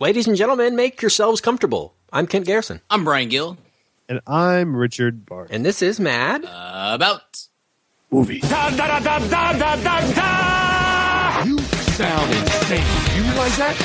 Ladies and gentlemen, make yourselves comfortable. I'm Kent Garrison. I'm Brian Gill. And I'm Richard Bart. And this is Mad Uh, about movie. Da, da, da, da, da, da, da, da! You sound insane. You realize that?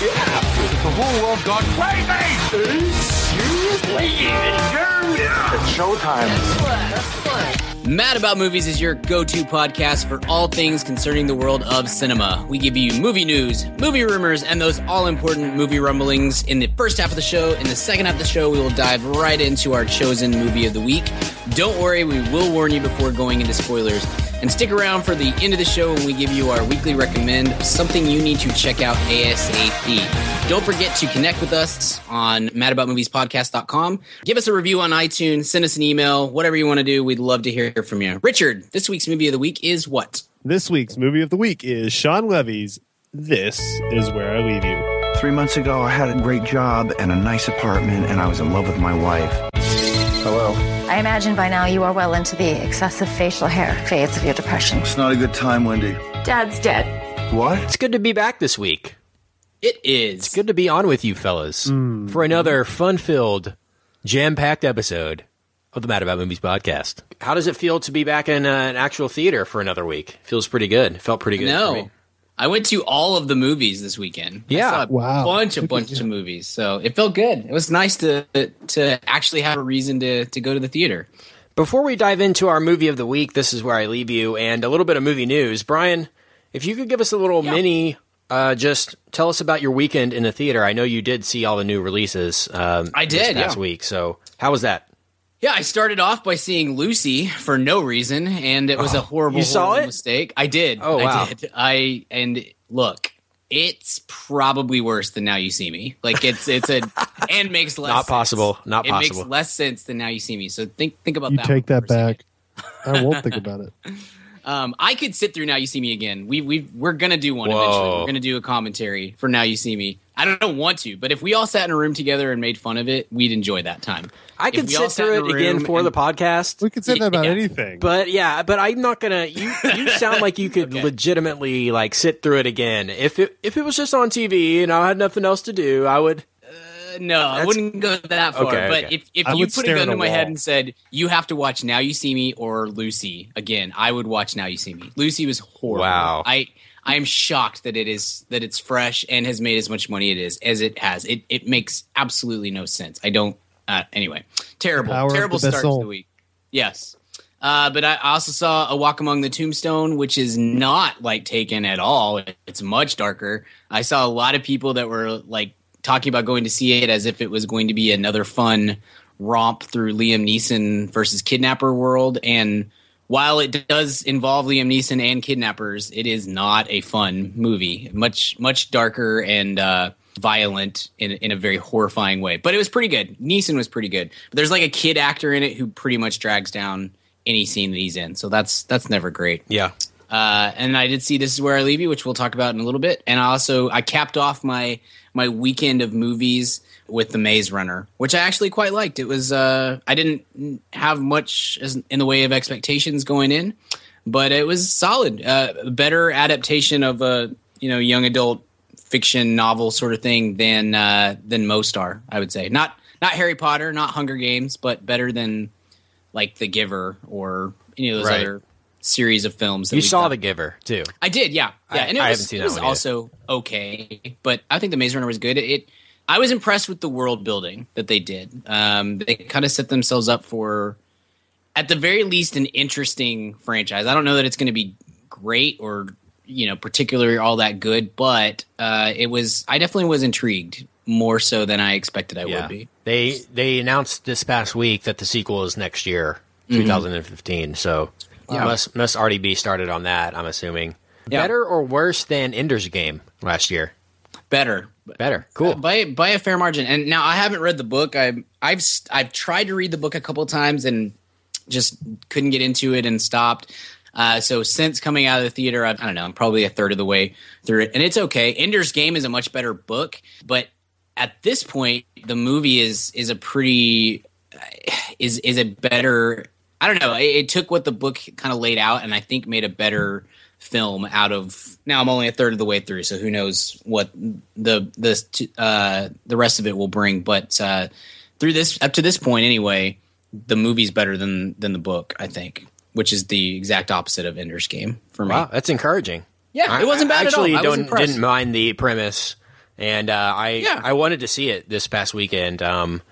Yeah. The whole world got crazy. Seriously? Yeah. It's showtime. Mad About Movies is your go-to podcast for all things concerning the world of cinema. We give you movie news, movie rumors, and those all-important movie rumblings in the first half of the show. In the second half of the show, we will dive right into our chosen movie of the week. Don't worry, we will warn you before going into spoilers. And stick around for the end of the show when we give you our weekly recommend, something you need to check out ASAP. Don't forget to connect with us on madaboutmoviespodcast.com. Give us a review on iTunes, send us an email, whatever you want to do. We'd love to hear from you. Richard, this week's movie of the week is what? This week's movie of the week is Shawn Levy's This Is Where I Leave You. Three months ago, I had a great job and a nice apartment, and I was in love with my wife. Hello. I imagine by now you are well into the excessive facial hair phase of your depression. It's not a good time, Wendy. Dad's dead. What? It's good to be back this week. It is. It's good to be on with you fellas Mm. for another fun-filled, jam-packed episode of the Mad About Movies podcast. How does it feel to be back in uh, an actual theater for another week? Feels pretty good. Felt pretty good. for me. No. I went to all of the movies this weekend. Yeah. I saw a Wow. bunch, a bunch you. of movies. So it felt good. It was nice to to actually have a reason to to go to the theater. Before we dive into our movie of the week, this is where I leave you, and a little bit of movie news. Brian, if you could give us a little Yeah. mini, uh, just tell us about your weekend in the theater. I know you did see all the new releases. Um, I this did, past yeah. week. So how was that? Yeah, I started off by seeing Lucy for no reason, and it was a oh, horrible, you saw horrible it? mistake. I did. Oh, wow. I did. I and look, it's probably worse than Now You See Me. Like it's it's a and makes less Not sense. possible. Not it possible. It makes less sense than Now You See Me. So think think about You that. take that for a second. back. I won't think about it. Um, I could sit through Now You See Me again. We we we're gonna do one Whoa. eventually. We're gonna do a commentary for Now You See Me. I don't, don't want to, but if we all sat in a room together and made fun of it, we'd enjoy that time. I If could sit through it again room for the podcast. We could say that about Yeah. anything. But yeah, but I'm not gonna. You you sound like you could Okay. legitimately like sit through it again. If it if it was just on TV and I had nothing else to do, I would. No, I wouldn't go that far. Okay, but okay. if, if I you put a stare gun to a my head and said you have to watch Now You See Me or Lucy again, I would watch Now You See Me. Lucy was horrible. Wow. I I am shocked that it is that it's fresh and has made as much money it is as it has. It it makes absolutely no sense. I don't. Uh, anyway, terrible, terrible the start to the week. Yes. Uh, but I also saw A Walk Among the Tombstone, which is not like Taken at all. It's much darker. I saw a lot of people that were like talking about going to see it as if it was going to be another fun romp through Liam Neeson versus kidnapper world. And while it does involve Liam Neeson and kidnappers, it is not a fun movie. Much much darker and uh, violent in in a very horrifying way. But it was pretty good. Neeson was pretty good. But there's like a kid actor in it who pretty much drags down any scene that he's in. So that's that's never great. Yeah. Uh, and I did see this is where I leave you, which we'll talk about in a little bit. And I also I capped off my my weekend of movies with the Maze Runner, which I actually quite liked. It was uh, I didn't have much in the way of expectations going in, but it was solid. Uh, better adaptation of a you know young adult fiction novel sort of thing than uh, than most are. I would say not not Harry Potter, not Hunger Games, but better than like The Giver or any of those Right. other series of films. That You saw done. The Giver too. I did, yeah, yeah, I- and it I was, haven't seen it that was yet. also okay, but I think the Maze Runner was good. It, it I was impressed with the world building that they did. Um, they kind of set themselves up for, at the very least, an interesting franchise. I don't know that it's going to be great or you know particularly all that good, but uh, it was. I definitely was intrigued more so than I expected I Yeah. would be. They they announced this past week that the sequel is next year, Mm-hmm. 2015. Must must already be started on that. I'm assuming. Yeah. Better or worse than Ender's Game last year? Better, Better. Cool. by by a fair margin. And now I haven't read the book. I I've I've tried to read the book a couple of times and just couldn't get into it and stopped. Uh, so since coming out of the theater, I've, I don't know, I'm probably a third of the way through it, and it's okay. Ender's Game is a much better book, but at this point, the movie is is a pretty is is a better. I don't know. It, it took what the book kind of laid out, and I think made a better film out of now I'm only a third of the way through, so who knows what the the uh, the rest of it will bring. But uh, through this up to this point anyway, the movie's better than than the book, I think, which is the exact opposite of Ender's Game for me. Wow, that's encouraging. Yeah, it wasn't I bad at all. actually I don't didn't mind the premise, and uh, I Yeah. I wanted to see it this past weekend. Um,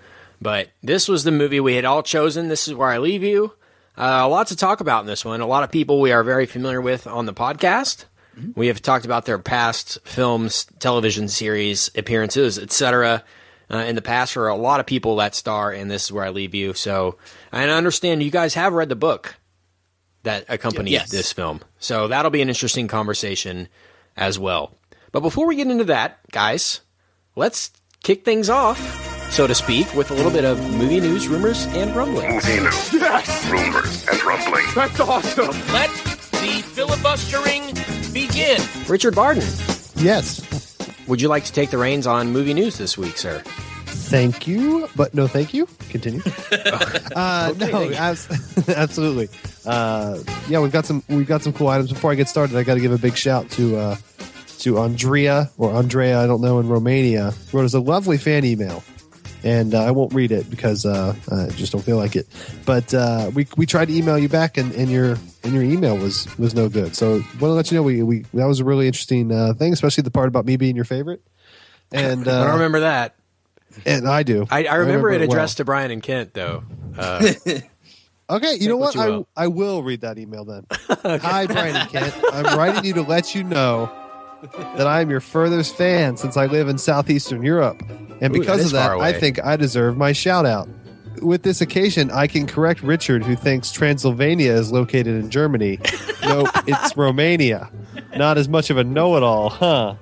but this was the movie we had all chosen. This is where I leave you. Uh, a lot to talk about in this one. A lot of people we are very familiar with on the podcast. Mm-hmm. We have talked about their past films, television series, appearances, etc. Uh, in the past for a lot of people that star in This Is Where I Leave You. So, and I understand you guys have read the book that accompanied Yes. this film. So that'll be an interesting conversation as well. But before we get into that, guys, let's kick things off, so to speak, with a little bit of movie news, rumors, and rumblings. Movie news, Yes! rumors, and rumblings. That's awesome! Let the filibustering begin. Richard Barden, Yes. would you like to take the reins on movie news this week, sir? Thank you, but no thank you. Continue. uh, Okay, no, thank abs- absolutely. Uh, yeah, we've got some we've got some cool items. Before I get started, I got to give a big shout to uh, to Andrea or Andrea, I don't know, in Romania. Wrote us a lovely fan email, and uh, I won't read it because uh, I just don't feel like it. But uh, we we tried to email you back, and, and your and your email was was no good. So want to let you know we, we that was a really interesting uh, thing, especially the part about me being your favorite. And uh, I don't remember that. and I do. I, I remember it well. addressed to Brian and Kent, though. Uh, Okay, you know what what? you I, will. I will read that email then. Hi, Brian and Kent. I'm writing you to let you know that I am your furthest fan since I live in southeastern Europe. And Ooh, because that of that, I think I deserve my shout out. With this occasion, I can correct Richard, who thinks Transylvania is located in Germany. no, it's Romania. Not as much of a know it all, huh?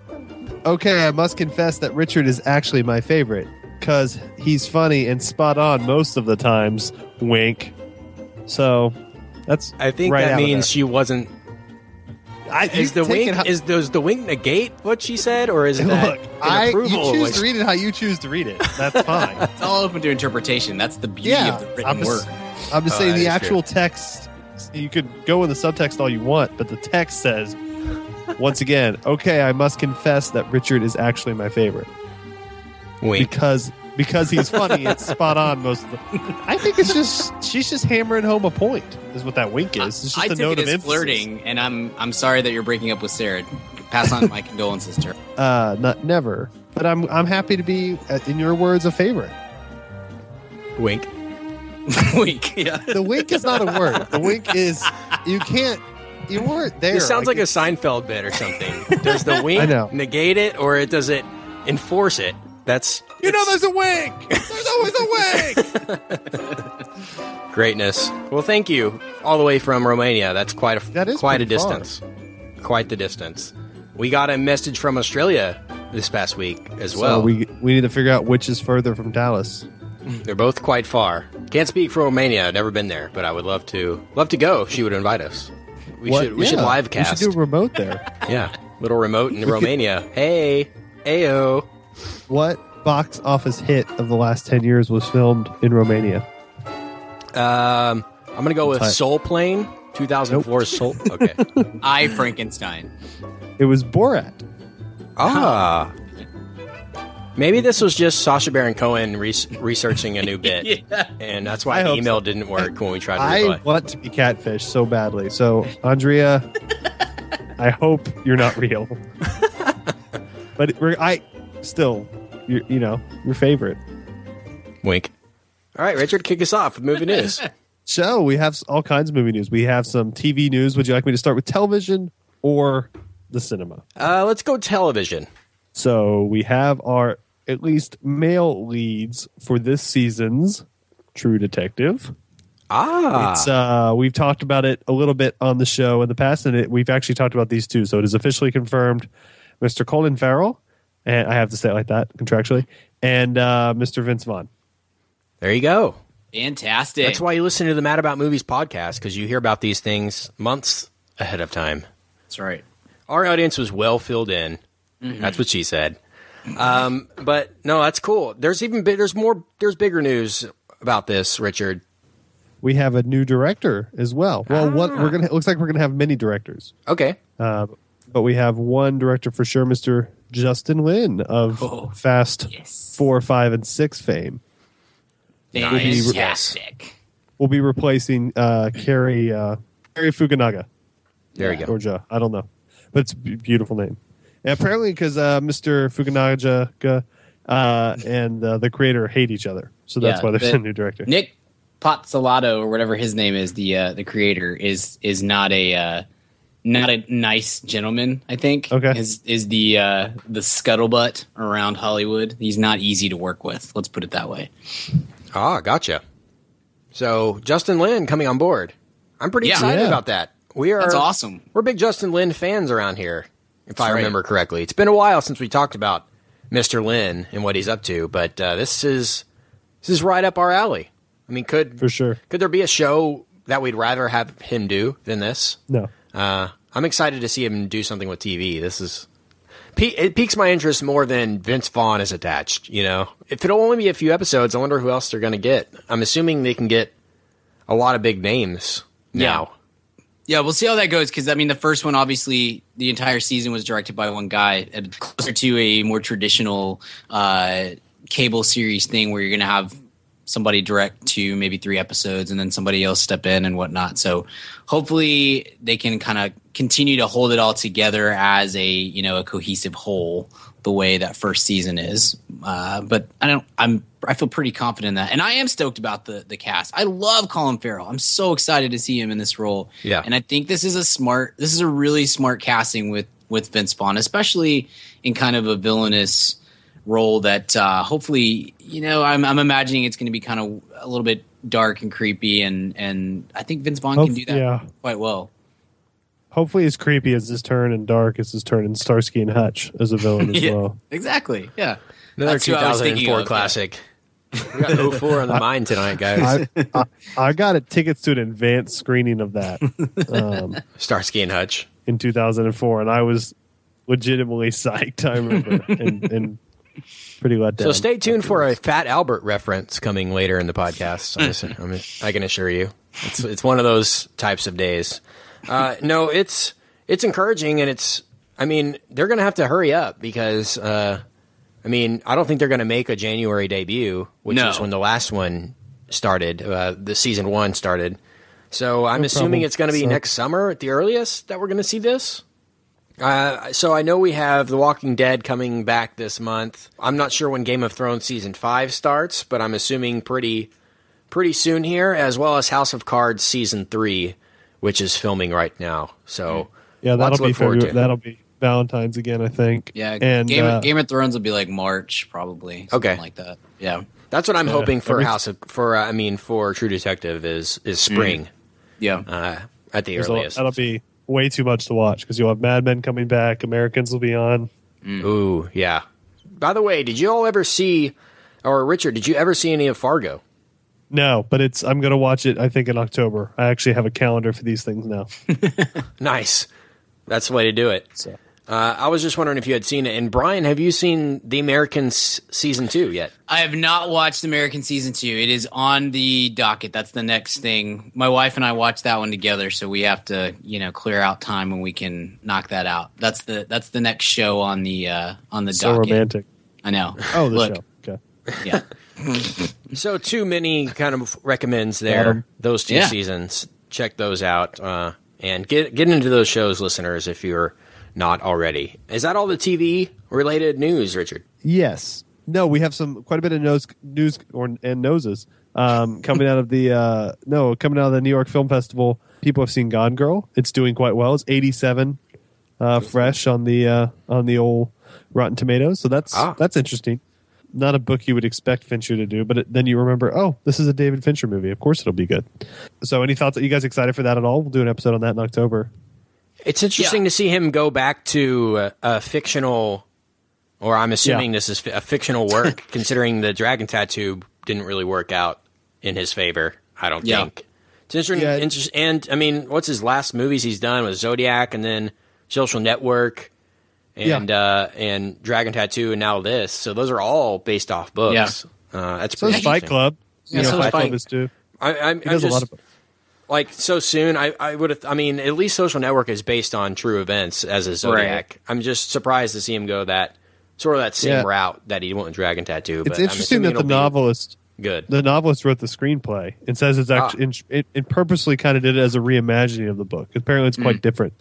Okay, I must confess that Richard is actually my favorite because he's funny and spot on most of the times. Wink. So that's I think right that means she wasn't. I, Is the take it wink how- is does the wink negate what she said, or is that look? an I you approval? of choose to read it how you choose to read it. That's fine. It's all open to interpretation. That's the beauty yeah, of the written I'm word. just, I'm just Oh, saying the is actual text. You could go with the subtext all you want, but the text says, once again, okay, I must confess that Richard is actually my favorite wink? because because he's funny and spot on most of the. I think it's just she's just hammering home a point. Is what that wink is. It's just I a note it of emphasis. flirting, and I'm I'm sorry that you're breaking up with Sarah. Pass on my condolences to her. Uh, not never. But I'm I'm happy to be, uh, in your words, a favorite. Wink. Wink. Yeah. The wink is not a word. The wink is you can't. You weren't there. This sounds like a Seinfeld bit or something. Does the wink negate it, or it does it enforce it? That's You know, there's a wink. There's always a wink. greatness. Well, thank you all the way from Romania. That's quite a That is quite a pretty far. distance. Quite the distance. We got a message from Australia this past week as well. we we need to figure out which is further from Dallas. They're both quite far. Can't speak for Romania. Never been there, but I would love to. Love to go. if She would invite us. We What- should. We should yeah, live cast. We should do a remote there. yeah, little remote in Romania. Hey, ayo. What box office hit of the last ten years was filmed in Romania? Um, I'm gonna go with Type. Soul Plane, 2004 Soul. Okay. I Frankenstein. It was Borat. ah. Maybe this was just Sacha Baron Cohen res- researching a new bit, and that's why I hope email so. didn't work when we tried to I reply. want to be catfish so badly. So Andrea, I hope you're not real. but we're, I still, you you know, your favorite. Wink. All right, Richard, kick us off with movie news. So we have all kinds of movie news. We have some TV news. Would you like me to start with television or the cinema? Uh, let's go television. So we have our at least male leads for this season's True Detective. Ah, It's uh we've talked about it a little bit on the show in the past, and it, we've actually talked about these two. So it is officially confirmed, Mr. Colin Farrell, and I have to say it like that contractually, and uh, Mr. Vince Vaughn. there you go. Fantastic. That's why you listen to the Mad About Movies podcast because you hear about these things months ahead of time. That's right. Our audience was well filled in. That's what she said. Um, but no, that's cool. There's even big, there's more there's bigger news about this, Richard. we have a new director as well. Well, what Ah. we're gonna it looks like we're gonna have many directors, Okay. uh, but we have one director for sure, Mister Justin Lin of Oh, Fast yes. Four, Five, and Six fame. Nice. Fantastic. Will be replacing uh, Cary uh, Cary Fukunaga. There you go. Georgia. I don't know, but it's a b- beautiful name. And apparently, because uh, Mr. Fukunaga uh, and uh, the creator hate each other, so that's Yeah, why there's a new director. Nic Pizzolatto or whatever his name is, the uh, the creator is is not a uh, not a nice gentleman. I think. Okay. Is is the uh, the scuttlebutt around Hollywood? He's not easy to work with. Let's put it that way. Ah, gotcha. So Justin Lin coming on board. I'm pretty Yeah. excited Yeah. about that. We are That's awesome. We're big Justin Lin fans around here, if I right. remember correctly. It's been a while since we talked about Mr. Lin and what he's up to, but uh, this is this is right up our alley. I mean, could For sure. could there be a show that we'd rather have him do than this? No. Uh, I'm excited to see him do something with TV. This is it piques my interest more than Vince Vaughn is attached. You know, if it'll only be a few episodes, I wonder who else they're going to get. I'm assuming they can get a lot of big names now. Yeah, we'll see how that goes because I mean the first one obviously the entire season was directed by one guy, closer to a more traditional uh, cable series thing where you're going to have somebody direct to maybe three episodes and then somebody else step in and whatnot. So hopefully they can kind of continue to hold it all together as a you know a cohesive whole the way that first season is. Uh, but I don't. I'm. I feel pretty confident in that, and I am stoked about the the cast. I love Colin Farrell. I'm so excited to see him in this role. Yeah. and I think this is a smart. This is a really smart casting with with Vince Vaughn, especially in kind of a villainous role that uh, hopefully you know I'm, I'm imagining it's going to be kind of a little bit dark and creepy and and I think Vince Vaughn can do that yeah. quite well. Hopefully, as creepy as his turn and dark as his turn in Starsky and Hutch as a villain as Yeah. well. Exactly. Yeah. Another That's who I was thinking 2004 of, classic. We got 04 on the mind tonight, guys. I, I, I got a tickets to an advanced screening of that um, Starsky and Hutch. in 2004, and I was legitimately psyched. I remember and, and pretty let down. So stay tuned for a Fat Albert reference coming later in the podcast. I'm just- I'm I can assure you, it's it's one of those types of days. Uh, no, it's it's encouraging, and it's. I mean, they're going to have to hurry up because. Uh, I mean, I don't think they're going to make a January debut, which No. is when the last one started. Uh, the season one started. So I'm No assuming problem. it's going to be So- next summer at the earliest that we're going to see this. Uh, so I know we have The Walking Dead coming back this month. I'm not sure when Game of Thrones season five starts, but I'm assuming pretty pretty soon here, as well as House of Cards season three, which is filming right now. So yeah, that'll be forward February, that'll be Valentine's again, I think. Yeah. and Game, uh, Game of Thrones will be like March probably. something Okay. Like that. Yeah. That's what I'm Yeah, hoping for every- House of for uh, I mean for True Detective is is spring Yeah. uh, at the there's a- earliest. that'll be way too much to watch because you'll have Mad Men coming back, Americans will be on. Mm. Ooh, yeah. By the way, did you all ever see, or Richard, did you ever see any of Fargo? No, but it's I'm gonna watch it. I think in October. I actually have a calendar for these things now. Nice. That's the way to do it. So Uh, I was just wondering if you had seen it. And Brian, have you seen The Americans season two yet? I have not watched American season two. It is on the docket. That's the next thing. My wife and I watched that one together, so we have to, you know, clear out time when we can knock that out. That's the that's the next show on the uh on the so docket. romantic. I know. Oh, the Look, show. Okay. Yeah. So too many kind of recommends there. Got 'em. Those two Yeah. seasons. Check those out uh, and get get into those shows, listeners, if you're not already. Is that all the TV related news, Richard? Yes. No, we have some quite a bit of nose news or and noses um, coming out of the uh, no coming out of the New York Film Festival. People have seen Gone Girl. It's doing quite well. It's 87 uh, fresh on the uh, on the old Rotten Tomatoes. So that's Ah. that's interesting. Not a book you would expect Fincher to do, but it, then you remember, oh, this is a David Fincher movie. Of course, it'll be good. So, any thoughts? Are you guys excited for that at all? We'll do an episode on that in October. It's interesting to see him go back to uh, a fictional, or I'm assuming Yeah. this is a fictional work, considering the dragon tattoo didn't really work out in his favor. I don't Yeah. think. It's interesting. Yeah. interest- and I mean, what's his last movies he's done was Zodiac, and then Social Network, and uh, and Dragon Tattoo, and now this. So those are all based off books. Uh, that's So pretty Fight. Club. Yeah, you know, so Fight Club is too. I, I'm, He I'm does a just lot of. Like so soon. I, I would have. I mean, at least Social Network is based on true events as a Zodiac. I'm just surprised to see him go that sort of that same Yeah. route that he went with Dragon Tattoo. But It's interesting that the it'll novelist good. the novelist wrote the screenplay and says it's Ah. actually in, it, it purposely kind of did it as a reimagining of the book. Apparently, it's quite different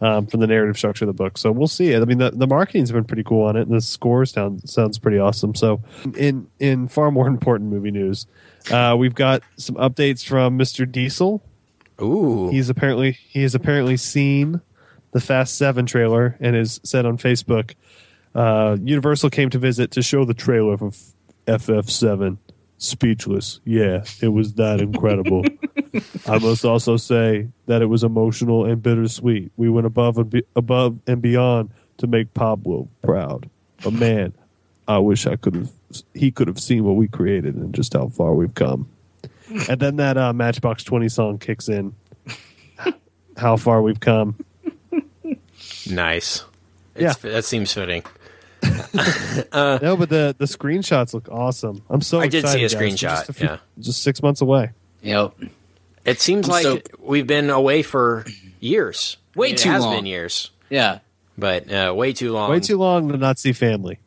um, from the narrative structure of the book. So we'll see it. I mean, the, the marketing's been pretty cool on it, and the score sound, sounds pretty awesome. So, in in far more important movie news, uh, we've got some updates from Mr. Diesel. Ooh, He's apparently he has apparently seen the Fast Seven trailer and has said on Facebook, uh, Universal came to visit to show the trailer for FF7. Speechless. Yeah, it was that incredible. I must also say that it was emotional and bittersweet. We went above and be- above and beyond to make Pablo proud. But man, I wish I could have. He could have seen what we created and just how far we've come. And then that uh, Matchbox Twenty song kicks in. How far we've come. nice. Yeah. That seems fitting. no, but the the screenshots look awesome. I'm so. I did see a excited, guys. screenshot, Just, few- yeah. just six months away. Yep. It seems I'm like so- we've been away for years. Way I mean, too it has long. been years, Yeah. but uh, way too long. Way too long to not see family.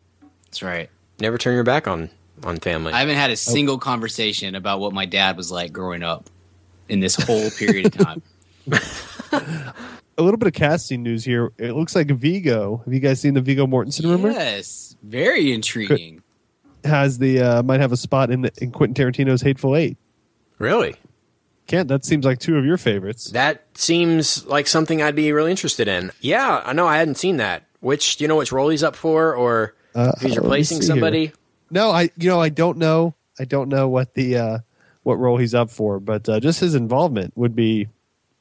That's right. Never turn your back on on family. I haven't had a single conversation about what my dad was like growing up in this whole period of time. A little bit of casting news here. It looks like Viggo. Have you guys seen the Viggo Mortensen rumor? Yes. Very intriguing. Has the uh, might have a spot in the in Quentin Tarantino's Hateful Eight. really? Kent, that seems like two of your favorites. That seems like something I'd be really interested in. Yeah, I know I hadn't seen that. Which do you know which role he's up for, or Uh, if he's replacing somebody? here. No, I you know I don't know. I don't know what the uh, what role he's up for, but uh, just his involvement would be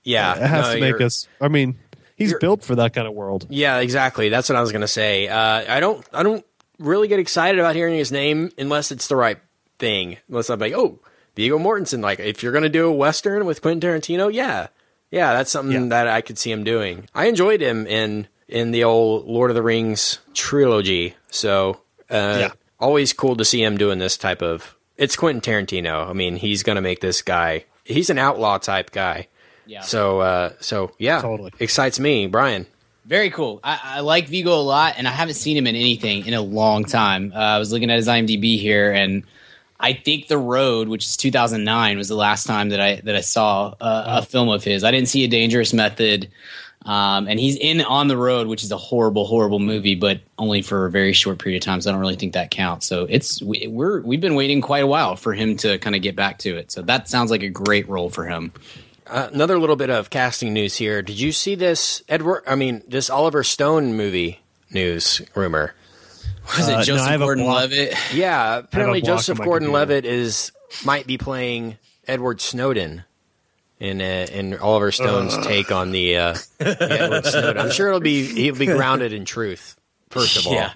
Yeah, it has no, to make us. I mean, he's built for that kind of world. Yeah, exactly. That's what I was gonna say. Uh, I don't, I don't really get excited about hearing his name unless it's the right thing. Unless I'm like, oh, Viggo Mortensen. Like, if you're gonna do a western with Quentin Tarantino, yeah, yeah, that's something Yeah. that I could see him doing. I enjoyed him in in the old Lord of the Rings trilogy. So, uh, Yeah. always cool to see him doing this type of. It's Quentin Tarantino. I mean, he's gonna make this guy. He's an outlaw type guy. Yeah. So, uh, so yeah, Totally. excites me, Brian. Very cool. I, I like Viggo a lot, and I haven't seen him in anything in a long time. Uh, I was looking at his IMDb here, and I think The Road, which is 2009, was the last time that I that I saw uh, a film of his. I didn't see A Dangerous Method, um, and he's in On the Road, which is a horrible, horrible movie, but only for a very short period of time. So I don't really think that counts. So it's we, we're we've been waiting quite a while for him to kind of get back to it. So that sounds like a great role for him. Uh, another little bit of casting news here. Did you see this Edward? I mean, this Oliver Stone movie news rumor? Was Uh, no, it Joseph I have a block. Gordon-Levitt? Yeah, apparently Joseph Gordon-Levitt is might be playing Edward Snowden in uh, in Oliver Stone's take on the, uh, the Edward Snowden. I'm sure it'll be he'll be grounded in truth. First of all, Yeah.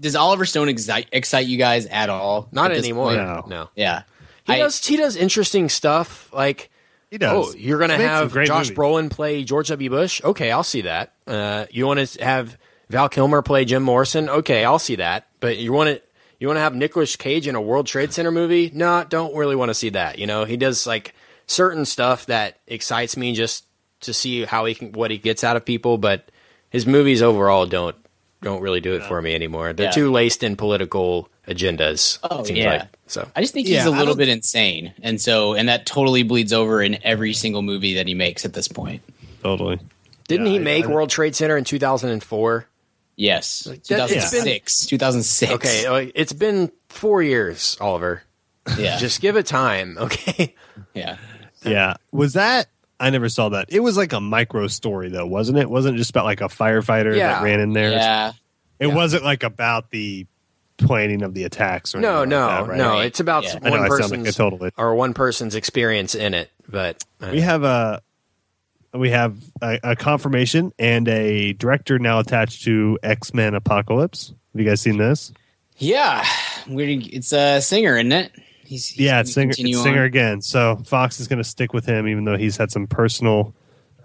Does Oliver Stone excite, excite you guys at all? not at anymore. No. No, Yeah. he I- does. He does interesting stuff like. He does. Oh, you're going to He's have Josh movies. Brolin play George W. Bush? Okay, I'll see that. Uh, you want to have Val Kilmer play Jim Morrison? Okay, I'll see that. But you want to you want to have Nicolas Cage in a World Trade Center movie? No, don't really want to see that. You know, he does like certain stuff that excites me just to see how he can what he gets out of people, but his movies overall don't don't really do it for me anymore. They're Yeah. too laced in political agendas. Oh, it seems yeah. like. So I just think Yeah, he's a little bit insane. And so, and that totally bleeds over in every single movie that he makes at this point. Totally. didn't Yeah, he I- make I- World Trade Center in 2004? Yes. that- it's been- 2006. 2006. Okay, uh, it's been four years, Oliver. Yeah. Just give it time, okay? yeah. Yeah. Was that? I never saw that. It was like a micro story, though, wasn't it? Wasn't it just about like a firefighter Yeah. that ran in there? Yeah. It wasn't like about the planning of the attacks or No, no, like that, right? no. It's about Yeah. I know one I sound person's like a total or one person's experience in it, but uh, We have a we have a, a confirmation and a director now attached to X Men Apocalypse. Have you guys seen this? Yeah. We're, it's a singer, isn't it? He's, he's yeah, it's singer, it's singer on. again. So Fox is going to stick with him, even though he's had some personal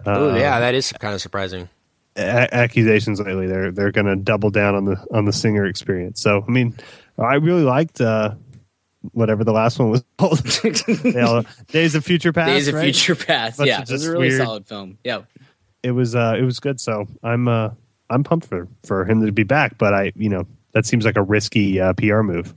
uh, oh yeah, that is kind of surprising. a- accusations lately. They're they're going to double down on the on the singer experience. So I mean, I really liked uh, whatever the last one was called. All- Days of Future Past. Days of right? Future Past. Bunch Yeah, of it was a really weird- solid film. Yeah. It was uh it was good. So I'm uh I'm pumped for for him to be back, but I you know that seems like a risky uh, PR move.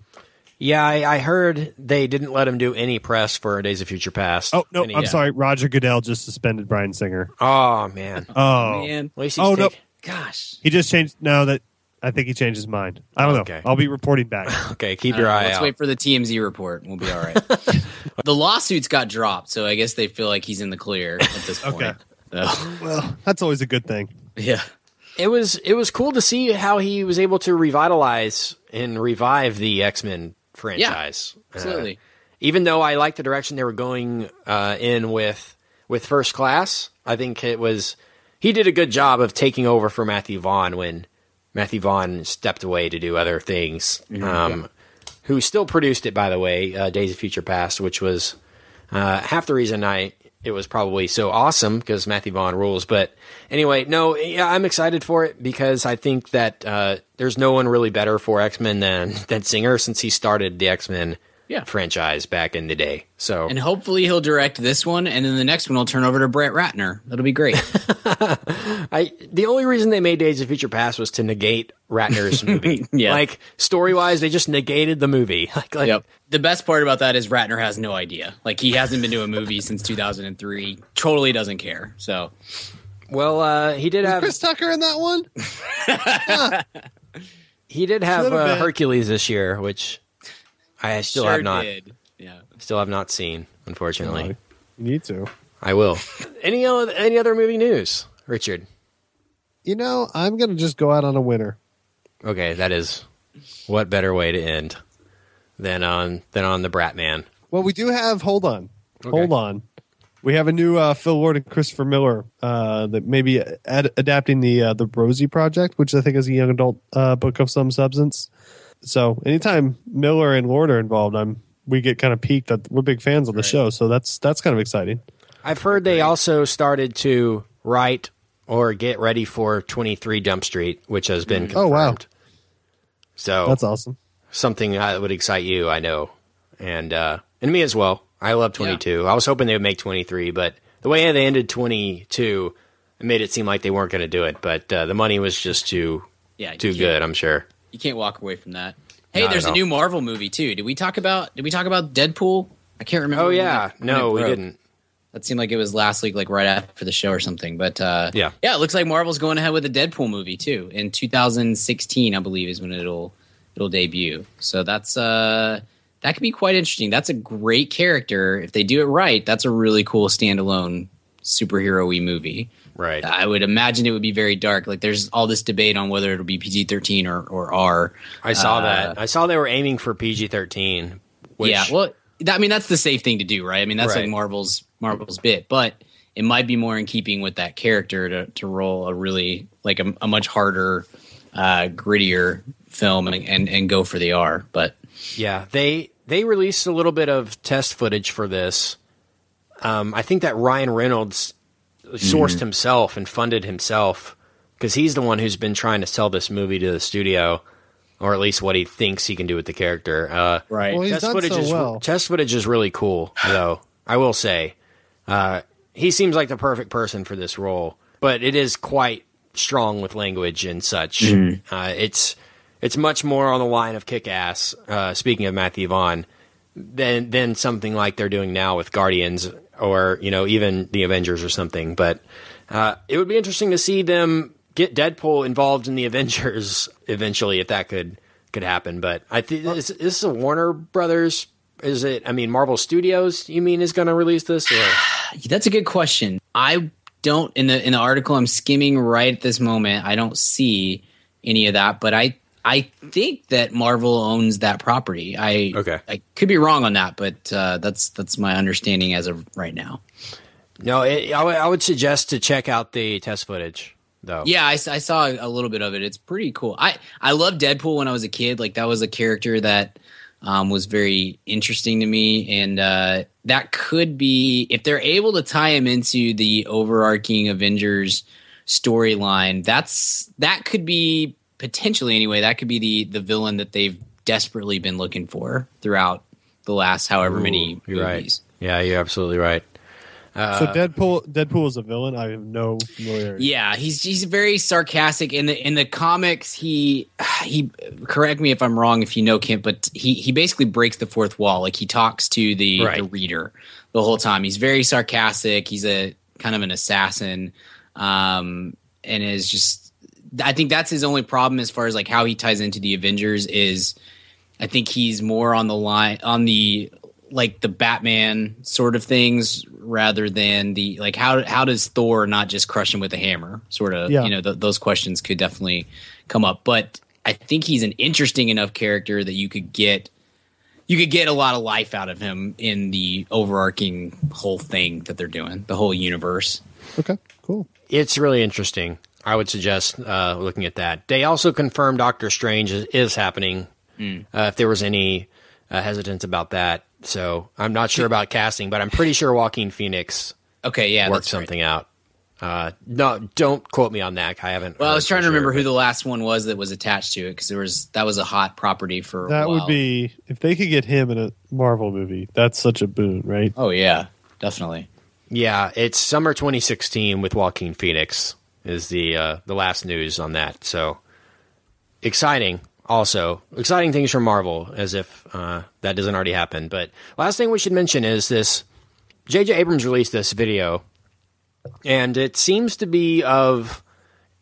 Yeah, I, I heard they didn't let him do any press for Days of Future Past. Oh no, Any- I'm sorry. Roger Goodell just suspended Bryan Singer. Oh man. Oh, Man. At least he's Oh, no. Gosh. he just changed. No, that I think he changed his mind. I don't know. I'll be reporting back. Okay, keep your know. eye Let's out. wait for the TMZ report. We'll be all right. the lawsuits got dropped, so I guess they feel like he's in the clear at this point. Okay. So, well, that's always a good thing. yeah. It was it was cool to see how he was able to revitalize and revive the X Men franchise. Uh, Absolutely. even though I like the direction they were going uh, in with with First Class, I think it was he did a good job of taking over for Matthew Vaughn when Matthew Vaughn stepped away to do other things. um, Who still produced it, by the way, uh, Days of Future Past, which was uh, half the reason I it was probably so awesome because Matthew Vaughn rules. But anyway, no, yeah, I'm excited for it because I think that uh, there's no one really better for X Men than than Singer since he started the X Men Yeah. franchise back in the day. So And hopefully he'll direct this one, and then the next one will turn over to Brett Ratner. That'll be great. I the only reason they made Days of Future Past was to negate Ratner's movie. Yeah. Like story wise, they just negated the movie. Like, like yep. The best part about that is Ratner has no idea. Like he hasn't been to a movie since 2003. Totally doesn't care. So well, uh, he did have Chris Tucker in that one. he did have uh. Hercules this year, which I still sure have not did. Yeah. still have not seen. Unfortunately, You need to. I will. any other, any other movie news, Richard? You know, I'm gonna just go out on a winner. Okay, that is what better way to end than on than on the Bratman. Well, we do have. Hold on, hold on. We have a new uh, Phil Lord and Christopher Miller uh, that may be ad- adapting the uh, the Rosie Project, which I think is a young adult uh, book of some substance. So anytime Miller and Lord are involved, I'm we get kind of piqued that we're big fans of the show. So that's that's kind of exciting. I've heard they also started to write or get ready for 23 Jump Street, which has been confirmed. Oh, wow. So That's awesome. something that would excite you, I know, and uh, and me as well. I love 22. I was hoping they would make 23, but the way they ended 22 made it seem like they weren't going to do it. But uh, the money was just too Yeah. too good, I'm sure. You can't walk away from that. Hey, Not there's a all. new Marvel movie too. Did we talk about? Did we talk about Deadpool? I can't remember. Oh when yeah, it- when no, it we broke. didn't. That seemed like it was last week, like right after the show or something. But uh, Yeah. yeah, it looks like Marvel's going ahead with a Deadpool movie too in 2016, I believe, is when it'll it'll debut. So that's uh that could be quite interesting. That's a great character if they do it right. That's a really cool standalone superhero-y movie. Right. I would imagine it would be very dark. Like there's all this debate on whether it'll be PG-13 or or R. I saw Uh, that. I saw they were aiming for PG-13. Which, yeah, well, that, I mean that's the safe thing to do, right? I mean that's Right. like Marvel's Marvel's bit, but it might be more in keeping with that character to to roll a really like a, a much harder, uh, grittier film and, and and go for the R. But Yeah, they they released a little bit of test footage for this. Um, I think that Ryan Reynolds sourced himself and funded himself because he's the one who's been trying to sell this movie to the studio, or at least what he thinks he can do with the character. Uh, right, Well, test footage so is well. test footage is really cool, though. I will say, uh, he seems like the perfect person for this role, but it is quite strong with language and such. Uh, it's it's much more on the line of kick ass. Uh, speaking of Matthew Vaughn, than than something like they're doing now with Guardians or you know even the Avengers or something. But uh, it would be interesting to see them get Deadpool involved in the Avengers eventually, if that could could happen. But I think is, is a Warner Brothers? Is it? I mean, Marvel Studios. You mean is going to release this? Or that's a good question. I don't in the in the article I'm skimming right at this moment. I don't see any of that, but I I think that Marvel owns that property. I Okay. I could be wrong on that, but uh, that's that's my understanding as of right now. no, it, I would- I would suggest to check out the test footage though. Yeah, I saw a little bit of it. It's pretty cool. I I loved Deadpool when I was a kid. Like that was a character that um, was very interesting to me, and uh, that could be if they're able to tie him into the overarching Avengers storyline. That's that could be potentially anyway. That could be the the villain that they've desperately been looking for throughout the last however many Ooh, you're right. movies. Yeah, you're absolutely right. so Deadpool, Deadpool is a villain. I have no familiarity. Yeah, he's he's very sarcastic in the in the comics. He he correct me if I'm wrong if you know Kent, but he he basically breaks the fourth wall. Like he talks to the Right. the reader the whole time. He's very sarcastic. He's a kind of an assassin, um, and is just. I think that's his only problem as far as like how he ties into the Avengers is. I think he's more on the line on the like the Batman sort of things rather than the like how how does Thor not just crush him with a hammer? Sort of, Yeah. you know, th- those questions could definitely come up. But I think he's an interesting enough character that you could get you could get a lot of life out of him in the overarching whole thing that they're doing, the whole universe. Okay, cool. It's really interesting. I would suggest uh, looking at that. They also confirmed Doctor Strange is, is happening. Uh, if there was any uh, hesitance about that, so I'm not sure about casting, but I'm pretty sure Joaquin Phoenix Okay, yeah, worked that's right. something out. Uh, no, don't quote me on that. I haven't. Well, I was trying to remember sure, who the last one was that was attached to it because there was that was a hot property for a That while. would be if they could get him in a Marvel movie. That's such a boon, right? Oh yeah, definitely. Yeah, it's summer 2016 with Joaquin Phoenix is the uh, the last news on that. So exciting. Also, exciting things from Marvel, as if uh, that doesn't already happen. But last thing we should mention is this: J.J. Abrams released this video, and it seems to be of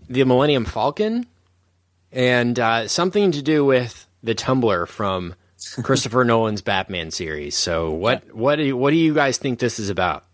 the Millennium Falcon and uh, something to do with the Tumbler from Christopher Nolan's Batman series. So, what what do you, what do you guys think this is about?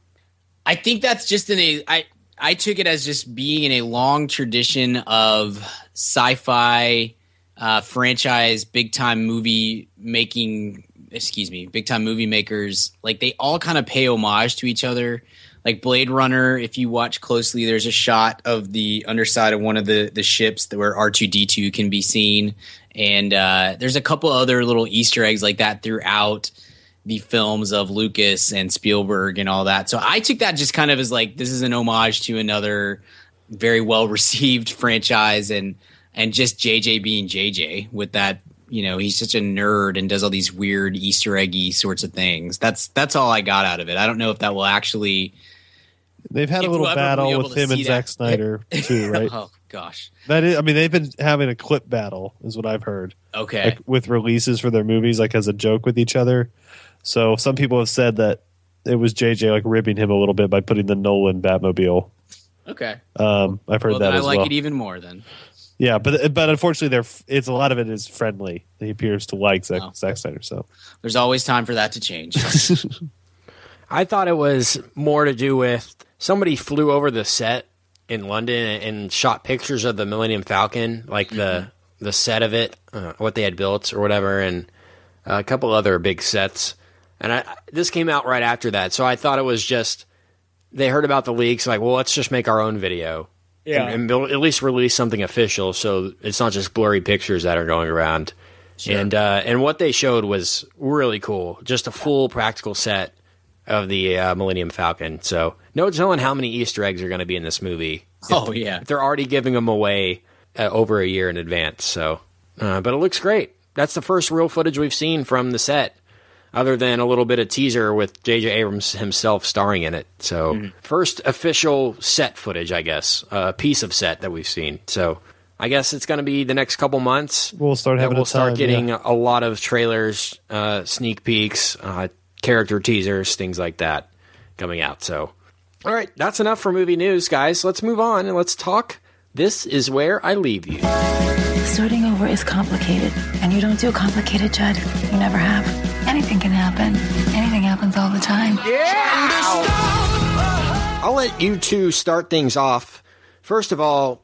I think that's just in a I I took it as just being in a long tradition of sci-fi uh, franchise, big time movie making. Excuse me, big time movie makers. Like they all kind of pay homage to each other. Like Blade Runner, if you watch closely, there's a shot of the underside of one of the the ships where R two D two can be seen, and uh, there's a couple other little Easter eggs like that throughout the films of Lucas and Spielberg and all that. So I took that just kind of as like this is an homage to another very well received franchise and and just JJ being JJ with that you know he's such a nerd and does all these weird Easter eggy sorts of things. That's that's all I got out of it. I don't know if that will actually. They've had a little we'll ever be battle with him and Zack. Snyder too, right? oh gosh. That is, I mean, they've been having a clip battle, is what I've heard, Okay. like with releases for their movies, like as a joke with each other. So some people have said that it was JJ like ribbing him a little bit by putting the Nolan Batmobile. okay. Um, I've heard Well, that then I like well. it even more then. yeah, but but unfortunately, they're it's a lot of it is friendly. He appears to like Zack, Oh. Zack Snyder. So There's always time for that to change. I thought it was more to do with somebody flew over the set in London and shot pictures of the Millennium Falcon, like the the set of it, uh, what they had built or whatever, and a couple other big sets. And I, this came out right after that, so I thought it was just they heard about the leaks, like, well, let's just make our own video, yeah, and, and build, at least release something official, so it's not just blurry pictures that are going around. And uh, and what they showed was really cool, just a full practical set of the uh, Millennium Falcon. So no telling how many Easter eggs are going to be in this movie. oh yeah. They're already giving them away uh, over a year in advance. So, uh, but it looks great. That's the first real footage we've seen from the set, other than a little bit of teaser with J.J. Abrams himself starring in it. So, first official set footage, I guess, a piece of set that we've seen. So. I guess it's going to be the next couple months. We'll start having we'll a start time, getting yeah. a lot of trailers, uh, sneak peeks, uh, character teasers, things like that coming out. So, all right, that's enough for movie news, guys. Let's move on and let's talk. This is where I leave you. Starting over is complicated, and you don't do complicated, Judd. You never have. Anything can happen. Anything happens all the time. Yeah! I'll let you two start things off. First of all,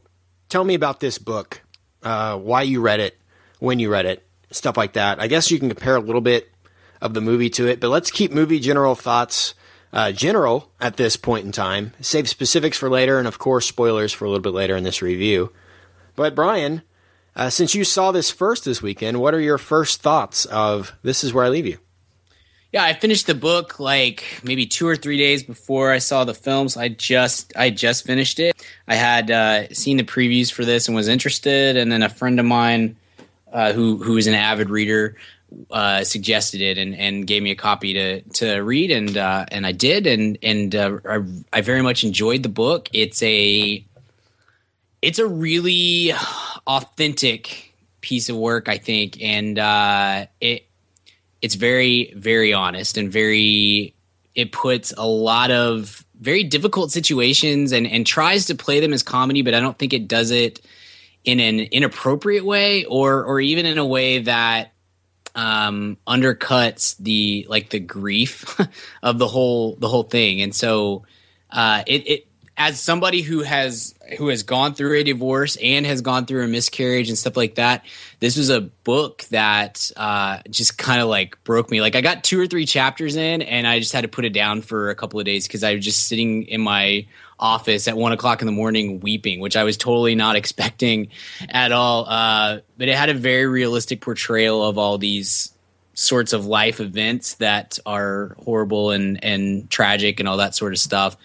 tell me about this book, uh, why you read it, when you read it, stuff like that. I guess you can compare a little bit of the movie to it, but let's keep movie general thoughts uh, general at this point in time. Save specifics for later, and of course, spoilers for a little bit later in this review. But Brian, uh, since you saw this first this weekend, what are your first thoughts of This Is Where I Leave You? Yeah, I finished the book like maybe two or three days before I saw the films. I just I just finished it. I had uh, seen the previews for this and was interested, and then a friend of mine uh, who who is an avid reader uh, suggested it and, and gave me a copy to to read, and uh, and I did, and and uh, I, I very much enjoyed the book. It's a it's a really authentic piece of work, I think, and uh, it it's very very honest and very it puts a lot of very difficult situations and and tries to play them as comedy, but I don't think it does it in an inappropriate way or or even in a way that um, undercuts the like the grief of the whole the whole thing. And so uh, it, it as somebody who has who has gone through a divorce and has gone through a miscarriage and stuff like that this was a book that uh, just kind of like broke me. Like i got two or three chapters in and i just had to put it down for a couple of days because i was just sitting in my office at one o'clock in the morning weeping which i was totally not expecting at all. Uh, but it had a very realistic portrayal of all these sorts of life events that are horrible and and tragic and all that sort of stuff.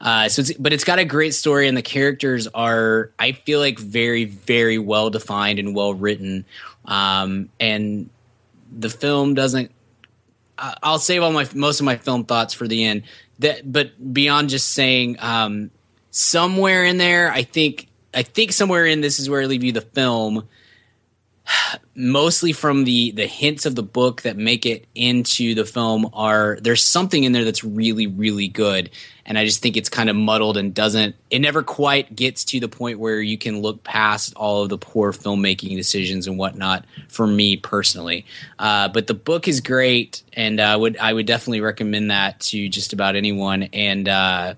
Uh, so, it's, but it's got a great story, and the characters are, I feel like, very very well defined and well written. Um, and the film doesn't. I'll save all my most of my film thoughts for the end. That, but beyond just saying, um, somewhere in there, I think I think somewhere in this is where I leave you the film mostly from the the hints of the book that make it into the film are there's something in there that's really really good. And i just think it's kind of muddled and doesn't it never quite gets to the point where you can look past all of the poor filmmaking decisions and whatnot for me personally. Uh, but the book is great. And i would i would definitely recommend that to just about anyone. And uh,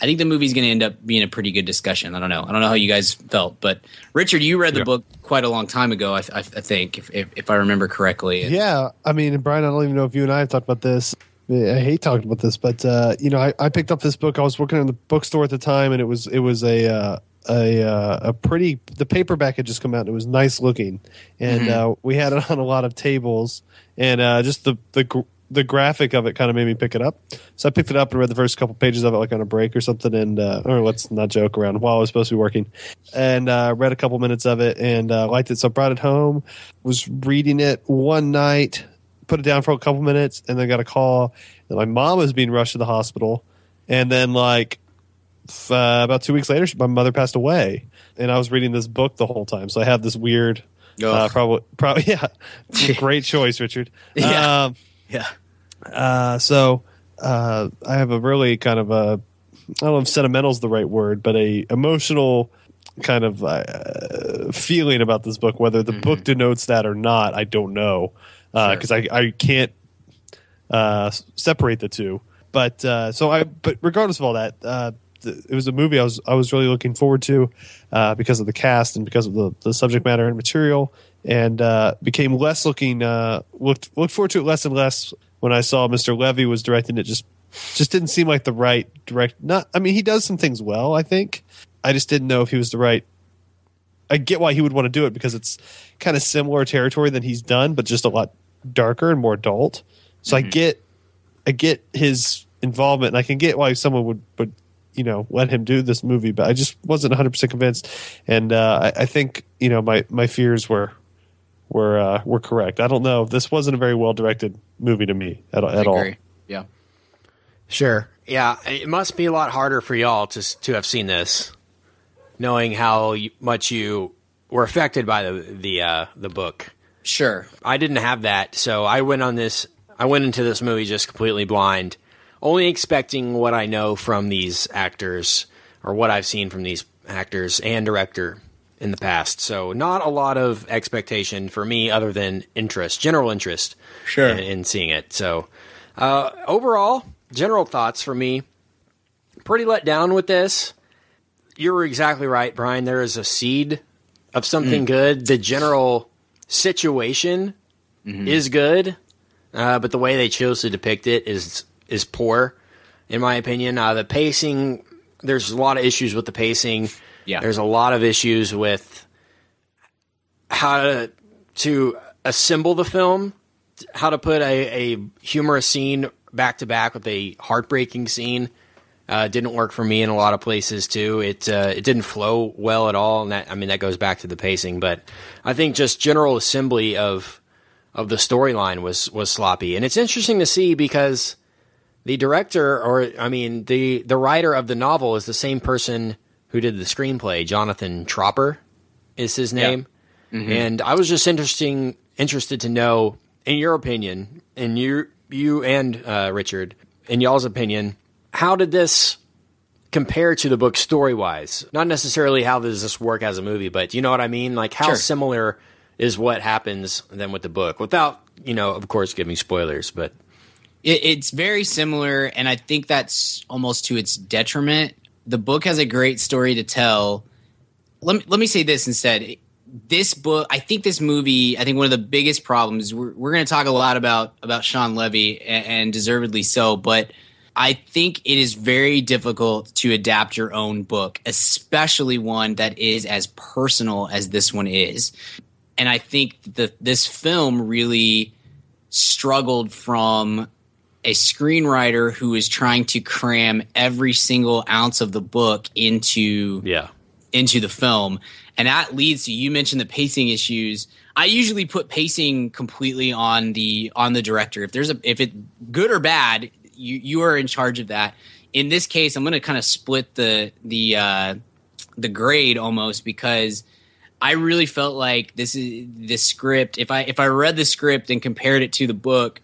I think the movie's going to end up being a pretty good discussion. I don't know. I don't know how you guys felt, but Richard, you read the Yeah. book quite a long time ago. I, I, I think, if, if, if I remember correctly. And- Yeah, I mean, Brian, I don't even know if you and I have talked about this. I hate talking about this, but uh, you know, I, I picked up this book. I was working in the bookstore at the time, and it was it was a uh, a uh, a pretty. The paperback had just come out. and It was nice looking, and Mhm. uh, we had it on a lot of tables, and uh, just the the gr- the graphic of it kind of made me pick it up. So I picked it up and read the first couple pages of it, like on a break or something, and uh, or let's not joke around while I was supposed to be working, and uh, read a couple minutes of it and uh, liked it. So I brought it home, was reading it one night, put it down for a couple minutes, and then got a call that my mom was being rushed to the hospital, and then like uh, about two weeks later, my mother passed away, and I was reading this book the whole time. So I have this weird, uh, probably, probably, yeah, great choice, Richard. Yeah. Um, yeah. uh, so uh, I have a really kind of a I don't know if sentimental is the right word, but a emotional kind of uh, feeling about this book. Whether the book denotes that or not, I don't know because I I can't uh, separate the two. But uh, so I but regardless of all that. Uh, th- it was a movie I was I was really looking forward to uh, because of the cast and because of the, the subject matter and material, and uh, became less looking uh, looked looked forward to it less and less when I saw Mr. Levy was directing it. Just just didn't seem like the right direct. Not I mean he does some things well. I think I just didn't know if he was the right. I get why he would want to do it because it's kind of similar territory than he's done, but just a lot darker and more adult. So I get I get his involvement, and I can get why someone would would you know let him do this movie, but I just wasn't 100 percent convinced, and uh, I, I think you know my my fears were were uh, were correct. I don't know. This wasn't a very well directed movie to me at, at all. Yeah. Sure. Yeah, it must be a lot harder for y'all to to have seen this, knowing how much you were affected by the the uh, the book. Sure. I didn't have that, so I went on this. I went into this movie just completely blind, only expecting what I know from these actors or what I've seen from these actors and director in the past. So not a lot of expectation for me, other than interest, general interest, Sure. in, in seeing it. So uh, overall, general thoughts for me. Pretty let down with this. You're exactly right, Brian. There is a seed of something good. The general situation is good, uh, but the way they chose to depict it is is poor, in my opinion. Uh, the pacing, there's a lot of issues with the pacing. Yeah. there's a lot of issues with how to, to assemble the film, how to put a, a humorous scene back to back with a heartbreaking scene. Uh, didn't work for me in a lot of places too. It uh, it didn't flow well at all, and that I mean that goes back to the pacing. But I think just general assembly of of the storyline was was sloppy. And it's interesting to see because the director, or I mean, the the writer of the novel is the same person who did the screenplay. Jonathan Tropper is his name, and I was just interesting interested to know, in your opinion, and you you and uh, Richard, in y'all's opinion, how did this compare to the book story wise? Not necessarily how does this work as a movie, but you know what I mean? Like how Sure. similar is what happens then with the book without, you know, of course, giving spoilers, but It, it's very similar, and I think that's almost to its detriment. The book has a great story to tell. Let me let me say this instead. This book, I think this movie, I think one of the biggest problems. We're, we're going to talk a lot about about Shawn Levy, and, and deservedly so. But I think it is very difficult to adapt your own book, especially one that is as personal as this one is. And I think that this film really struggled from a screenwriter who is trying to cram every single ounce of the book into yeah. into the film and that leads to you mentioned the pacing issues i usually put pacing completely on the on the director if there's a if it good or bad you you are in charge of that in this case i'm going to kind of split the the uh the grade almost because I really felt like this is the script. If I if I read the script and compared it to the book,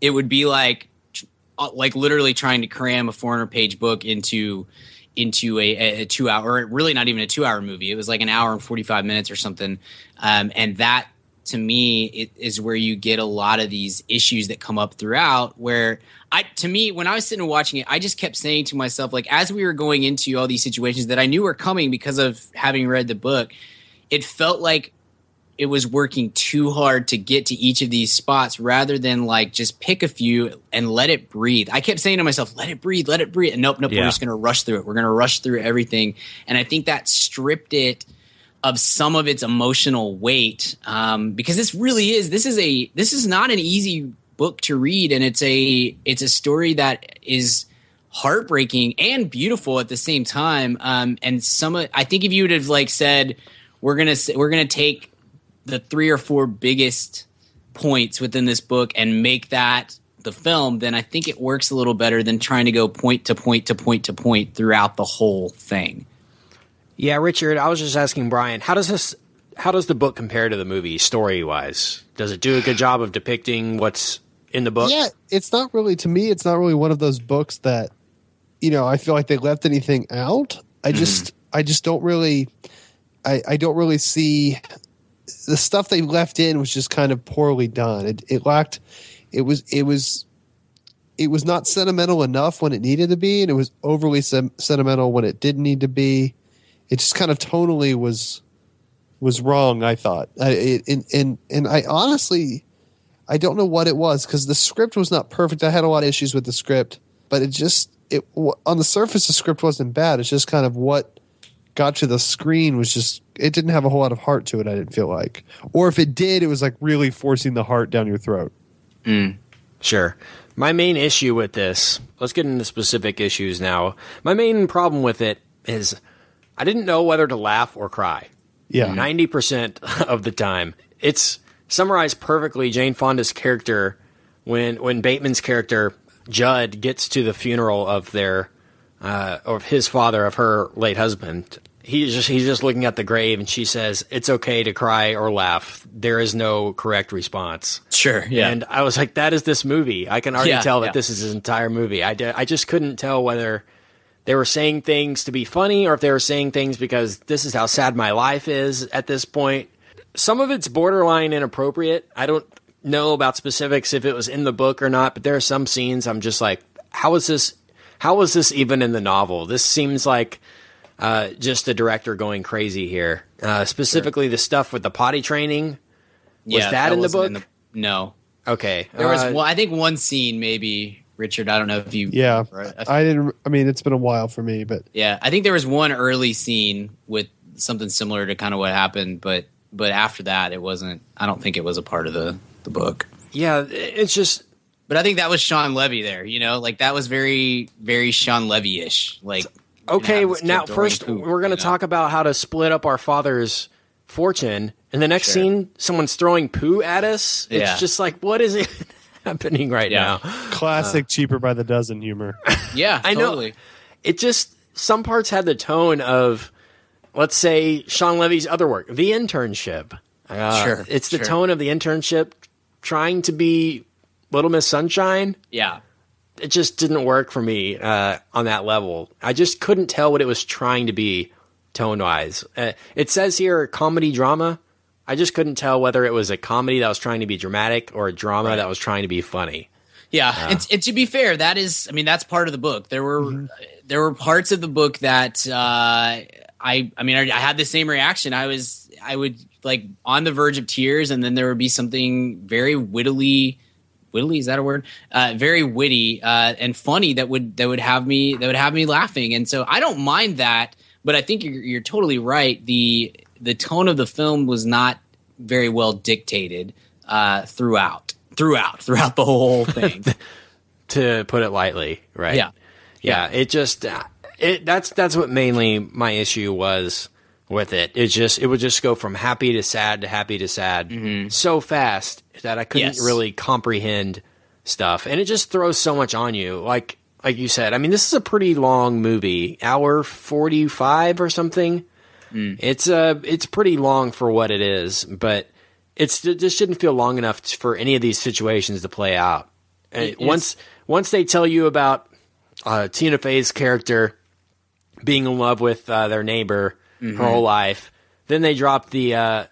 it would be like uh, like literally trying to cram a 400 page book into into a, a two hour or really not even a two hour movie. It was like an hour and 45 minutes or something. Um, and that to me it is where you get a lot of these issues that come up throughout where I to me when I was sitting and watching it, I just kept saying to myself, like as we were going into all these situations that I knew were coming because of having read the book, it felt like it was working too hard to get to each of these spots rather than like just pick a few and let it breathe. I kept saying to myself, let it breathe, let it breathe. And nope, nope, Yeah. we're just going to rush through it. We're going to rush through everything. And I think that stripped it of some of its emotional weight um, because this really is this is a this is not an easy book to read and it's a it's a story that is heartbreaking and beautiful at the same time um, and some of, I think if you would have like said we're gonna we're gonna take the three or four biggest points within this book and make that the film then I think it works a little better than trying to go point to point to point to point throughout the whole thing. Yeah, Richard, I was just asking Brian, how does this how does the book compare to the movie story wise? Does it do a good job of depicting what's in the book? Yeah, it's not really to me. It's not really one of those books that you know. I feel like they left anything out. I mm-hmm. just, I just don't really, I, I don't really see the stuff they left in was just kind of poorly done. It, it lacked. It was, it was, it was not sentimental enough when it needed to be, and it was overly sem- sentimental when it didn't need to be. It just kind of tonally was was wrong. I thought, I, it, and and and I honestly. I don't know what it was because the script was not perfect. I had a lot of issues with the script, but it just it on the surface the script wasn't bad. It's just kind of what got to the screen was just it didn't have a whole lot of heart to it. I didn't feel like, or if it did, it was like really forcing the heart down your throat. Sure. My main issue with this, let's get into specific issues now. My main problem with it is I didn't know whether to laugh or cry. Yeah, 90% of the time. It's summarized perfectly Jane Fonda's character when when Bateman's character Judd gets to the funeral of their uh, of his father of her late husband. He's just he's just looking at the grave and she says it's okay to cry or laugh. There is no correct response. Sure, yeah. And I was like, that is this movie. I can already Yeah, tell that yeah. this is his entire movie. I, I just couldn't tell whether they were saying things to be funny or if they were saying things because this is how sad my life is at this point. Some of it's borderline inappropriate. I don't know about specifics if it was in the book or not, but there are some scenes I'm just like, how is this? How was this even in the novel? This seems like uh, just the director going crazy here. Uh, specifically, the stuff with the potty training. Was that in the wasn't book? no. Okay, There was uh, one, I think one scene maybe Richard. I don't know if you. yeah. I didn't. I mean, it's been a while for me, but Yeah, I think there was one early scene with something similar to kind of what happened, but but after that, it wasn't. I don't think it was a part of the the book. Yeah, it's just But I think that was Shawn Levy there. You know, like that was very very Shawn Levy ish. Like okay. you know, now, first, poop, we're going to you know? talk about how to split up our father's fortune, And the next Sure. scene, someone's throwing poo at us. Yeah. It's just like, what is it happening right Yeah. now? Classic cheaper by the dozen humor. Yeah, I know. It just some parts had the tone of, let's say, Shawn Levy's other work, The Internship. Uh, Sure, it's the sure. tone of The Internship, trying to be Little Miss Sunshine. Yeah. It just didn't work for me uh, on that level. I just couldn't tell what it was trying to be tone wise. Uh, it says here comedy drama. I just couldn't tell whether it was a comedy that was trying to be dramatic or a drama that was trying to be funny. Yeah, and, and to be fair, that is, I mean, that's part of the book. There were there were parts of the book that uh, I, I mean, I, I had the same reaction. I was, I would like on the verge of tears, and then there would be something very wittily, wittily is that a word? Uh, very witty uh, and funny that would that would have me that would have me laughing. And so I don't mind that, but I think you're, you're totally right. the The tone of the film was not very well dictated uh, throughout, throughout, throughout the whole thing. to put it lightly, right? Yeah. yeah. It just uh, it that's that's what mainly my issue was with it. It just it would just go from happy to sad to happy to sad so fast that I couldn't. Yes. really comprehend stuff, and it just throws so much on you. Like like you said, I mean, this is a pretty long movie, hour forty five or something. Mm. It's uh it's pretty long for what it is, but it's it just didn't feel long enough for any of these situations to play out. And It- once once they tell you about uh, Tina Fey's character being in love with uh, their neighbor Mm-hmm. her whole life, then they drop the uh,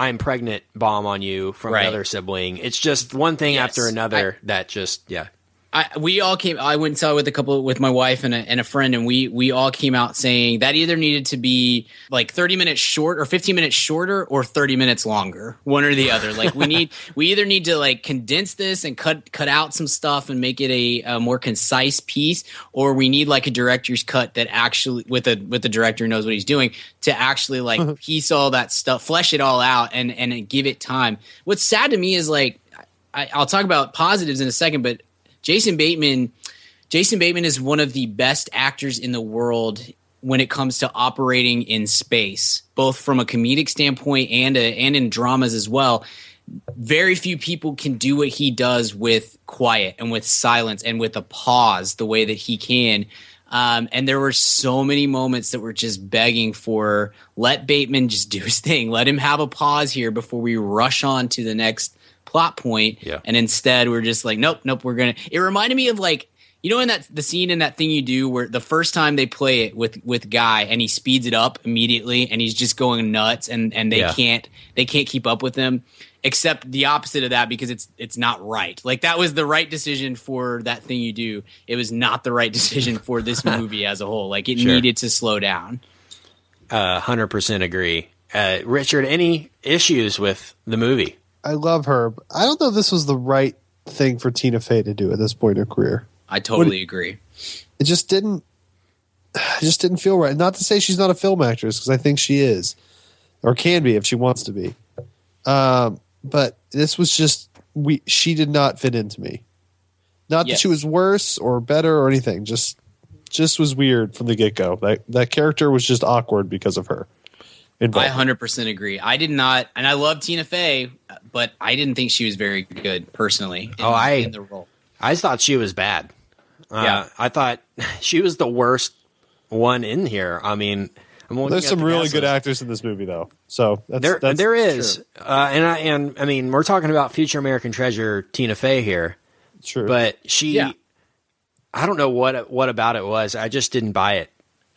"I'm pregnant" bomb on you from Right. another sibling. It's just one thing Yes. after another that just yeah. I, we all came. I went and saw it with a couple with my wife and a, and a friend, and we we all came out saying that either needed to be like thirty minutes short or fifteen minutes shorter or thirty minutes longer, one or the other. Like we need we either need to like condense this and cut cut out some stuff and make it a, a more concise piece, or we need like a director's cut that actually with a with the director knows what he's doing to actually like uh-huh. piece all that stuff, flesh it all out, and and give it time. What's sad to me is like I, I'll talk about positives in a second, but Jason Bateman, Jason Bateman is one of the best actors in the world when it comes to operating in space, both from a comedic standpoint and a, and in dramas as well. Very few people can do what he does with quiet and with silence and with a pause the way that he can. Um, and there were so many moments that were just begging for let Bateman just do his thing, let him have a pause here before we rush on to the next plot point. Yeah. And instead, we're just like, nope, nope, we're gonna. It reminded me of like you know in that the scene in that thing you do where the first time they play it with with Guy and he speeds it up immediately and he's just going nuts and and they Yeah. can't they can't keep up with him. Except the opposite of that because it's it's not right. Like that was the right decision for that thing you do. It was not the right decision for this movie as a whole. Like it Sure. needed to slow down. Uh, hundred percent agree. Uh, Richard, any issues with the movie? I love her. I don't know if this was the right thing for Tina Fey to do at this point in her career. I totally agree. It just didn't. It just didn't feel right. Not to say she's not a film actress because I think she is, or can be if she wants to be. Um, but this was just we. She did not fit into me. Not that she was worse or better or anything. Just, just was weird from the get go. That that character was just awkward because of her. I 100% agree. I did not, and I love Tina Fey, but I didn't think she was very good personally. In, Oh, I- in the role. I thought she was bad. Uh, Yeah. I thought she was the worst one in here. I mean, I'm looking There's some the really cast good actors in this movie, though. So that's, There, that's, there is, uh, and I and I mean, we're talking about future American treasure Tina Fey here, True. but she, Yeah. I don't know what what about it was. I just didn't buy it.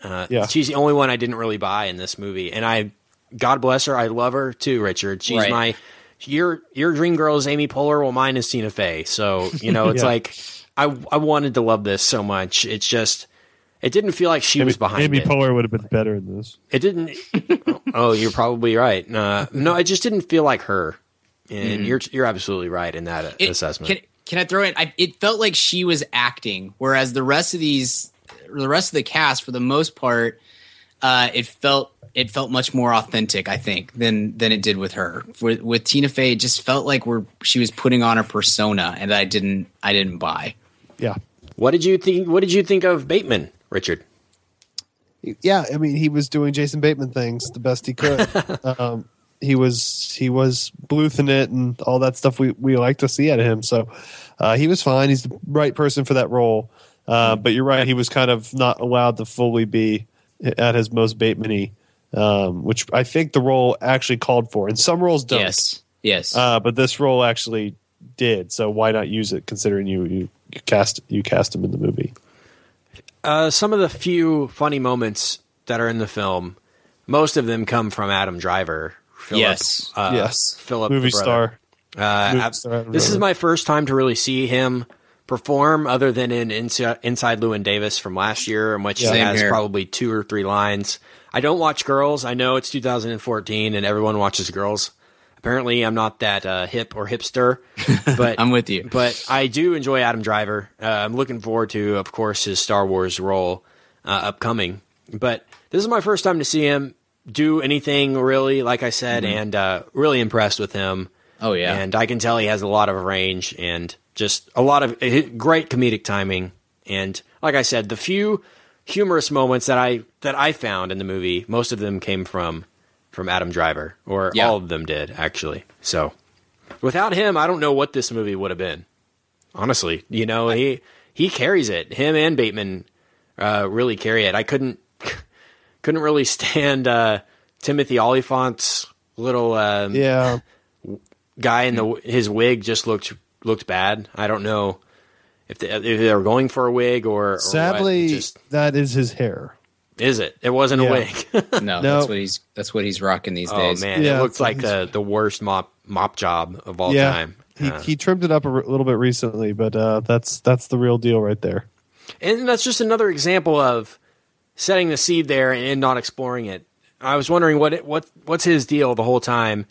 Uh, Yeah. she's the only one I didn't really buy in this movie, and I, God bless her, I love her too, Richard. She's Right. my your your dream girl is Amy Poehler, well, mine is Tina Fey. So you know, it's Yeah. like I I wanted to love this so much. It's just. It didn't feel like she Amy, was behind Amy it. Poehler would have been better in this. It didn't. oh, you're probably right. Uh, no, it just didn't feel like her. And you're you're absolutely right in that It- assessment. Can, can I throw in? I, it felt like she was acting, whereas the rest of these, the rest of the cast, for the most part, uh, it felt it felt much more authentic. I think than than it did with her. With, with Tina Fey, it just felt like we're she was putting on a persona, and I didn't I didn't buy. Yeah. what did you think? What did you think of Bateman, Richard? Yeah, I mean, he was doing Jason Bateman things the best he could. um, he was he was bluthing it and all that stuff we we like to see out of him. So uh, he was fine. He's the right person for that role. Uh, but you're right. He was kind of not allowed to fully be at his most Bateman-y, um, which I think the role actually called for. And some roles don't. Yes. Yes. Uh, but this role actually did. So why not use it? Considering you you, you cast you cast him in the movie. Uh, some of the few funny moments that are in the film, most of them come from Adam Driver. Philip, Yes. uh, yes, Philip, movie star. Uh, Movie ab- star this is my first time to really see him perform, other than in Inside, Inside Llewyn Davis from last year, in which he has here. probably two or three lines. I don't watch Girls. I know it's 2014 and everyone watches Girls. Apparently, I'm not that uh, hip or hipster, but I'm with you. But I do enjoy Adam Driver. Uh, I'm looking forward to, of course, his Star Wars role uh, upcoming. But this is my first time to see him do anything really, like I said, and uh, really impressed with him. Mm-hmm. Oh, yeah. and I can tell he has a lot of range and just a lot of eh, great comedic timing. And like I said, the few humorous moments that I that I found in the movie, most of them came from from Adam Driver, or Yeah. all of them did actually. So without him, I don't know what this movie would have been. Honestly, you know, he he carries it. Him and Bateman uh, really carry it. I couldn't couldn't really stand uh, Timothy Olyphant's little um, Yeah, guy in the his wig just looked looked bad. I don't know if they, if they were going for a wig or, or what. Sadly, just that is his hair. is it? It wasn't Yeah. a wig. no, No. that's what he's that's what he's rocking these oh days. man, Yeah, it looks like the the worst mop mop job of all yeah, time. he Uh, he trimmed it up a r- little bit recently, but uh, that's that's the real deal right there. And that's just another example of setting the seed there and not exploring it. I was wondering what it, what what's his deal the whole time,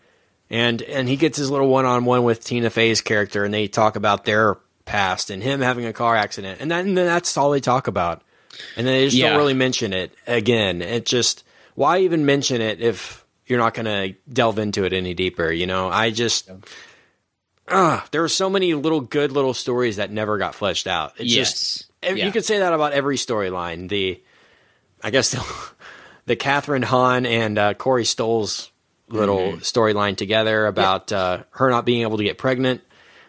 and and he gets his little one on one with Tina Fey's character, and they talk about their past and him having a car accident, and, that, and then that's all they talk about, and then they just Yeah. don't really mention it again. It just why even mention it if you're not going to delve into it any deeper? You know, I just. Ah, there are so many little good little stories that never got fleshed out. It Yes. just Yeah. you could say that about every storyline. The, I guess the, the Kathryn Hahn and uh, Corey Stoll's little Mm-hmm. storyline together about uh, her not being able to get pregnant.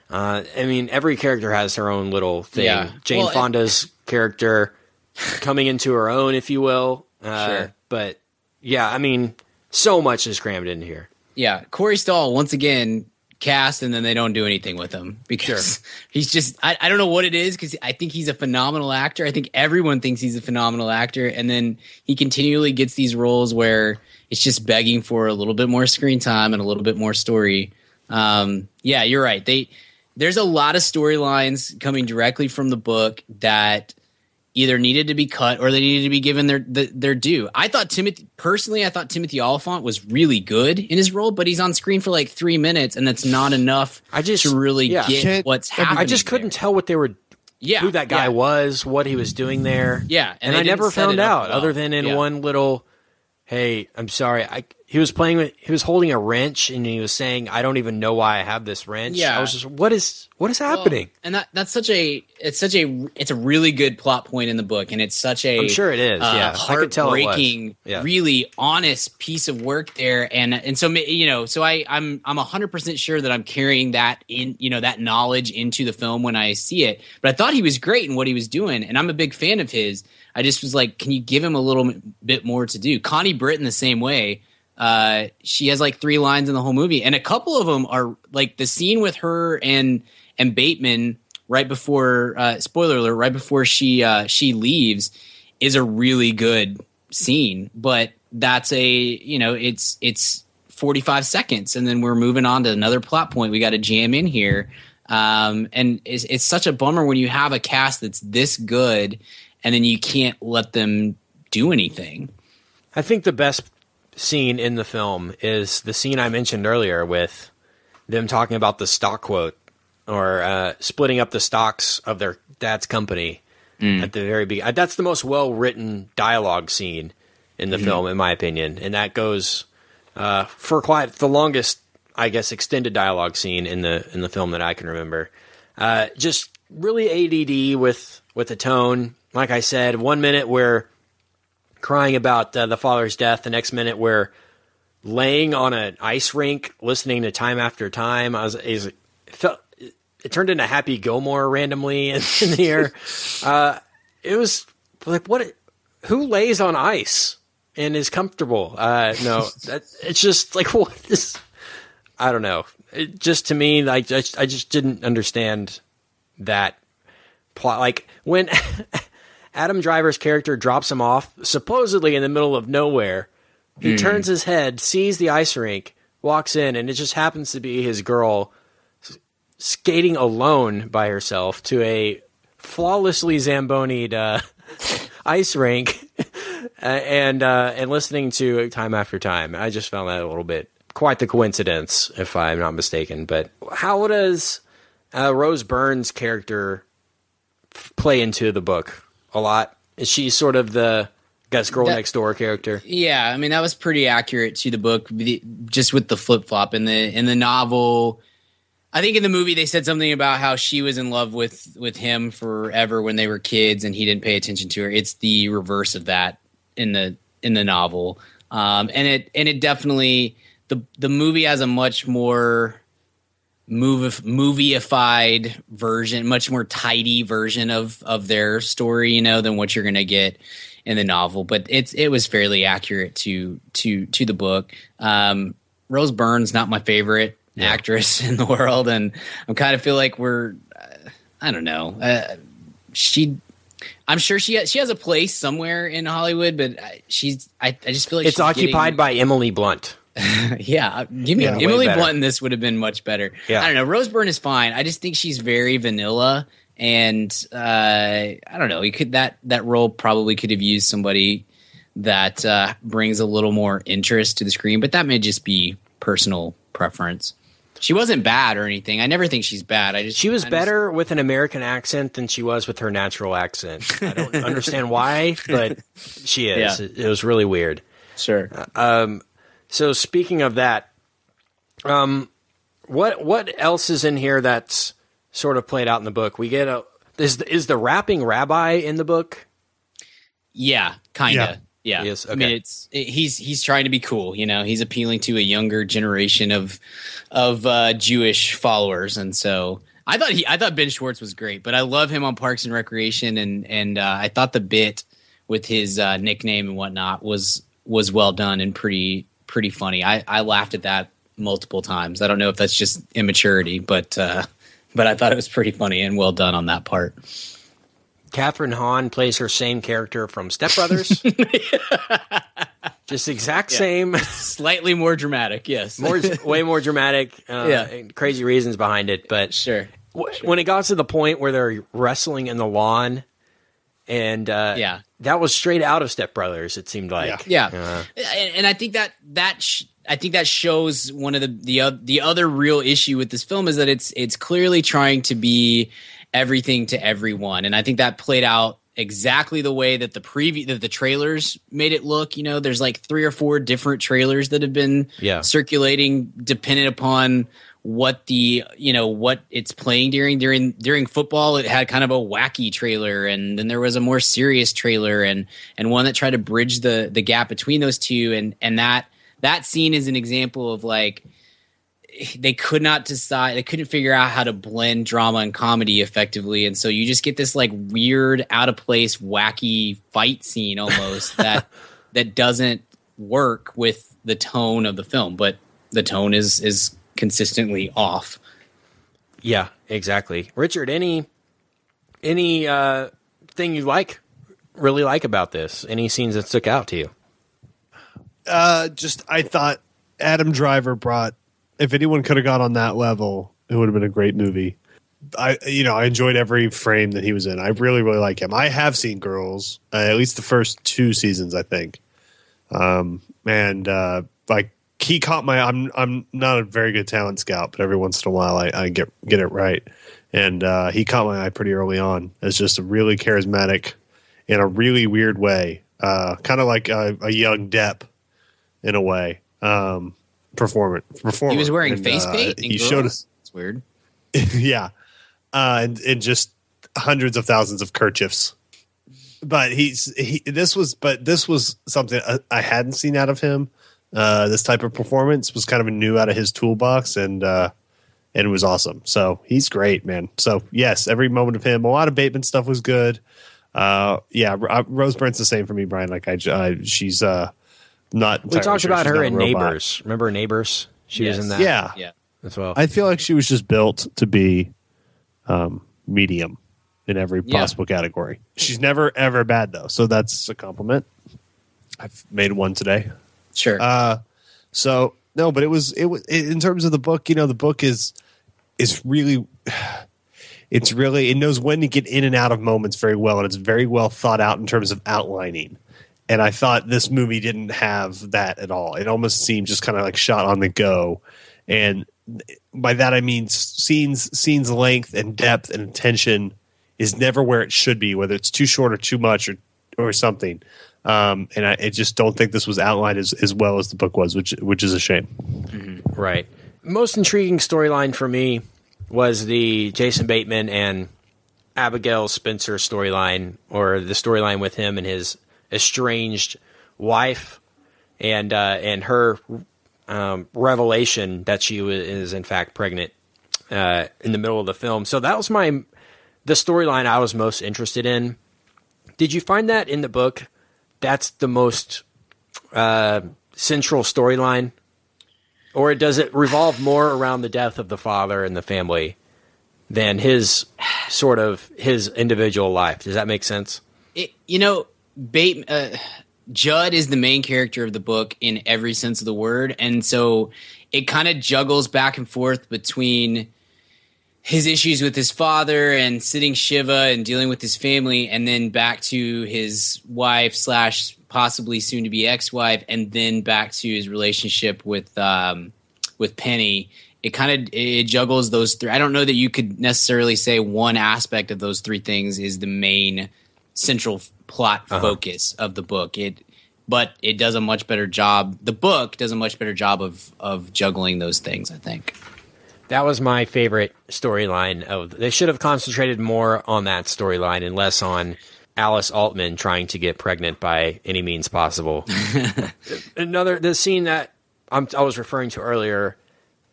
Uh, I mean, every character has her own little thing. Yeah. Jane Well, and- Fonda's character coming into her own, if you will. Uh, Sure. But yeah, I mean, so much is crammed in here. Yeah, Corey Stoll once again cast, and then they don't do anything with him because he's just I, I don't know what it is because I think he's a phenomenal actor. I think everyone thinks he's a phenomenal actor, and then he continually gets these roles where it's just begging for a little bit more screen time and a little bit more story. Um, yeah, you're right. They there's a lot of storylines coming directly from the book that either needed to be cut or they needed to be given their the, their due. I thought Timothy personally, I thought Timothy Olyphant was really good in his role, but he's on screen for like three minutes, and that's not enough. I just- to really yeah. get Can't- what's happening. I just couldn't there. tell what they were Yeah, who that guy yeah. was, what he was doing there. Yeah, and and, I never found out well. other than in Yeah. one little. Hey, I'm sorry. I he was playing with he was holding a wrench and he was saying, "I don't even know why I have this wrench." Yeah. I was just, what is what is Well, happening? and that that's such a it's such a it's a really good plot point in the book, and it's such a I'm sure it is, uh, yeah. I could tell it was. heartbreaking, Yeah. really honest piece of work there, and and so you know, so I I'm I'm hundred percent sure that I'm carrying that in you know that knowledge into the film when I see it. But I thought he was great in what he was doing, and I'm a big fan of his. I just was like, can you give him a little bit more to do? Connie Britton the same way. Uh, she has like three lines in the whole movie, and a couple of them are like the scene with her and and Bateman right before uh, spoiler alert, right before she uh, she leaves, is a really good scene. But that's a you know it's it's forty five seconds, and then we're moving on to another plot point. We got to jam in here, um, and it's, it's such a bummer when you have a cast that's this good, and then you can't let them do anything. I think the best scene in the film is the scene I mentioned earlier with them talking about the stock quote or uh, splitting up the stocks of their dad's company at the very beginning. That's the most well written dialogue scene in the film, in my opinion, and that goes uh, for quite the longest, I guess, extended dialogue scene in the in the film that I can remember. Uh, just really ADD with with the tone. Like I said, one minute where crying about uh, the father's death. The next minute, we're laying on an ice rink listening to time after time. I was, it, felt it turned into Happy Gilmore randomly in, in the air. Uh, it was like what? Who lays on ice and is comfortable? Uh, no, that, it's just like what is? I don't know. It just to me, like I, I just didn't understand that plot. Like when Adam Driver's character drops him off, supposedly in the middle of nowhere, he turns his head, sees the ice rink, walks in, and it just happens to be his girl skating alone by herself to a flawlessly zambonied uh, ice rink, and uh, and listening to time after time. I just found that a little bit quite the coincidence, if I'm not mistaken. But how does uh, Rose Byrne's character f- play into the book a lot? Is she sort of the guess girl That- next door character? Yeah, I mean that was pretty accurate to the book, just with the flip flop in the in the novel. I think in the movie they said something about how she was in love with with him forever when they were kids, and he didn't pay attention to her. It's the reverse of that in the in the novel, um, and it and it definitely the the movie has a much more movie moviefied version, much more tidy version of of their story, you know, than what you're gonna get in the novel. But it's it was fairly accurate to to to the book. Um, Rose Byrne's not my favorite actress in the world, and I'm kind of feel like we're uh, I don't know. Uh, she. I'm sure she has, she has a place somewhere in Hollywood, but she's I, I just feel like It's occupied getting- by Emily Blunt. yeah, give me Yeah, Emily. Blunt this would have been much better. Yeah. I don't know. Rose Byrne is fine. I just think she's very vanilla, and uh, I don't know. You could that that role probably could have used somebody that uh, brings a little more interest to the screen, but that may just be personal preference. She wasn't bad or anything. I never think she's bad. I just She was I just- better with an American accent than she was with her natural accent. I don't understand why, but she is. Yeah. It, it was really weird. Sure. Um, so speaking of that, um, what what else is in here that's sort of played out in the book? We get a is the, is the rapping rabbi in the book? Yeah, kind of. Yeah. Yes, I mean, it's it, he's he's trying to be cool. You know, he's appealing to a younger generation of of uh, Jewish followers, and so I thought he I thought Ben Schwartz was great, but I love him on Parks and Recreation, and and uh, I thought the bit with his uh, nickname and whatnot was was well done and pretty pretty funny. I I laughed at that multiple times. I don't know if that's just immaturity, but uh, but I thought it was pretty funny and well done on that part. Kathryn Hahn plays her same character from Step Brothers. Just exact Yeah. same. Slightly more dramatic, yes. more way more dramatic uh, Yeah. crazy reasons behind it but sure. when it got to the point where they're wrestling in the lawn and uh, Yeah. That was straight out of step brothers it seemed like Yeah. Uh, and, and I think that that sh- I think that shows one of the the oth- the other real issue with this film is that it's it's clearly trying to be everything to everyone, and I think that played out exactly the way that the preview that the trailers made it look. You know, there's like three or four different trailers that have been Yeah. circulating, dependent upon what the you know what it's playing during during during football it had kind of a wacky trailer and then there was a more serious trailer and and one that tried to bridge the the gap between those two. And and that that scene is an example of like they could not decide they couldn't figure out how to blend drama and comedy effectively. And so you just get this like weird out of place wacky fight scene almost that that doesn't work with the tone of the film. But the tone is is consistently off yeah exactly richard any any uh thing you like really like about this any scenes that stuck out to you Uh, just I thought Adam Driver brought. If anyone could have got on that level, it would have been a great movie. I, you know, I enjoyed every frame that he was in. I really, really like him. I have seen Girls, uh, at least the first two seasons, I think. Um, and uh, like he caught my. I'm, I'm not a very good talent scout, but every once in a while, I, I get get it right. And uh, he caught my eye pretty early on as just a really charismatic, in a really weird way, uh, kind of like a, a young Depp in a way. Um, performant, performer. he was wearing And, face uh, paint and he showed us, it's weird yeah, uh, and, and just hundreds of thousands of kerchiefs. But he's he. This was, but this was something I, I hadn't seen out of him uh, this type of performance was kind of new out of his toolbox, and uh, and it was awesome. So he's great, man. So yes, every moment of him. A lot of Bateman stuff was good. Uh, yeah, uh, Rose Byrne's the same for me, Brian. Like I, I she's uh, not. We talked sure about she's her in. Neighbors. Remember Neighbors? She was in that Yeah, Yeah. as well. I feel like she was just built to be um, medium in every Yeah. possible category. She's never ever bad though, so that's a compliment. I've made one today. Sure. Uh, so no, but it was it was in terms of the book. You know, the book is is really it's really it knows when to get in and out of moments very well, and it's very well thought out in terms of outlining. And I thought this movie didn't have that at all. It almost seemed just kind of like shot on the go, and by that I mean scenes scenes length and depth and attention is never where it should be, whether it's too short or too much or or something. Um, and I, I just don't think this was outlined as, as well as the book was, which which is a shame. Right. Most intriguing storyline for me was the Jason Bateman and Abigail Spencer storyline, or the storyline with him and his estranged wife, and uh, and her um, revelation that she is in fact pregnant uh, in the middle of the film. So that was my the storyline I was most interested in. Did you find that in the book? That's the most uh, central storyline, or does it revolve more around the death of the father and the family than his sort of his individual life? Does that make sense? it, you know, Bate, uh, Judd is the main character of the book in every sense of the word, and so it kind of juggles back and forth between his issues with his father and sitting Shiva and dealing with his family, and then back to his wife slash possibly soon to be ex wife, and then back to his relationship with um, with Penny. It kind of it juggles those three. I don't know that you could necessarily say one aspect of those three things is the main central plot focus of the book. It, but it does a much better job. The book does a much better job of of juggling those things. I think. That was my favorite storyline. Of they should have concentrated more on that storyline and less on Alice Altman trying to get pregnant by any means possible. Another the scene that I'm, I was referring to earlier,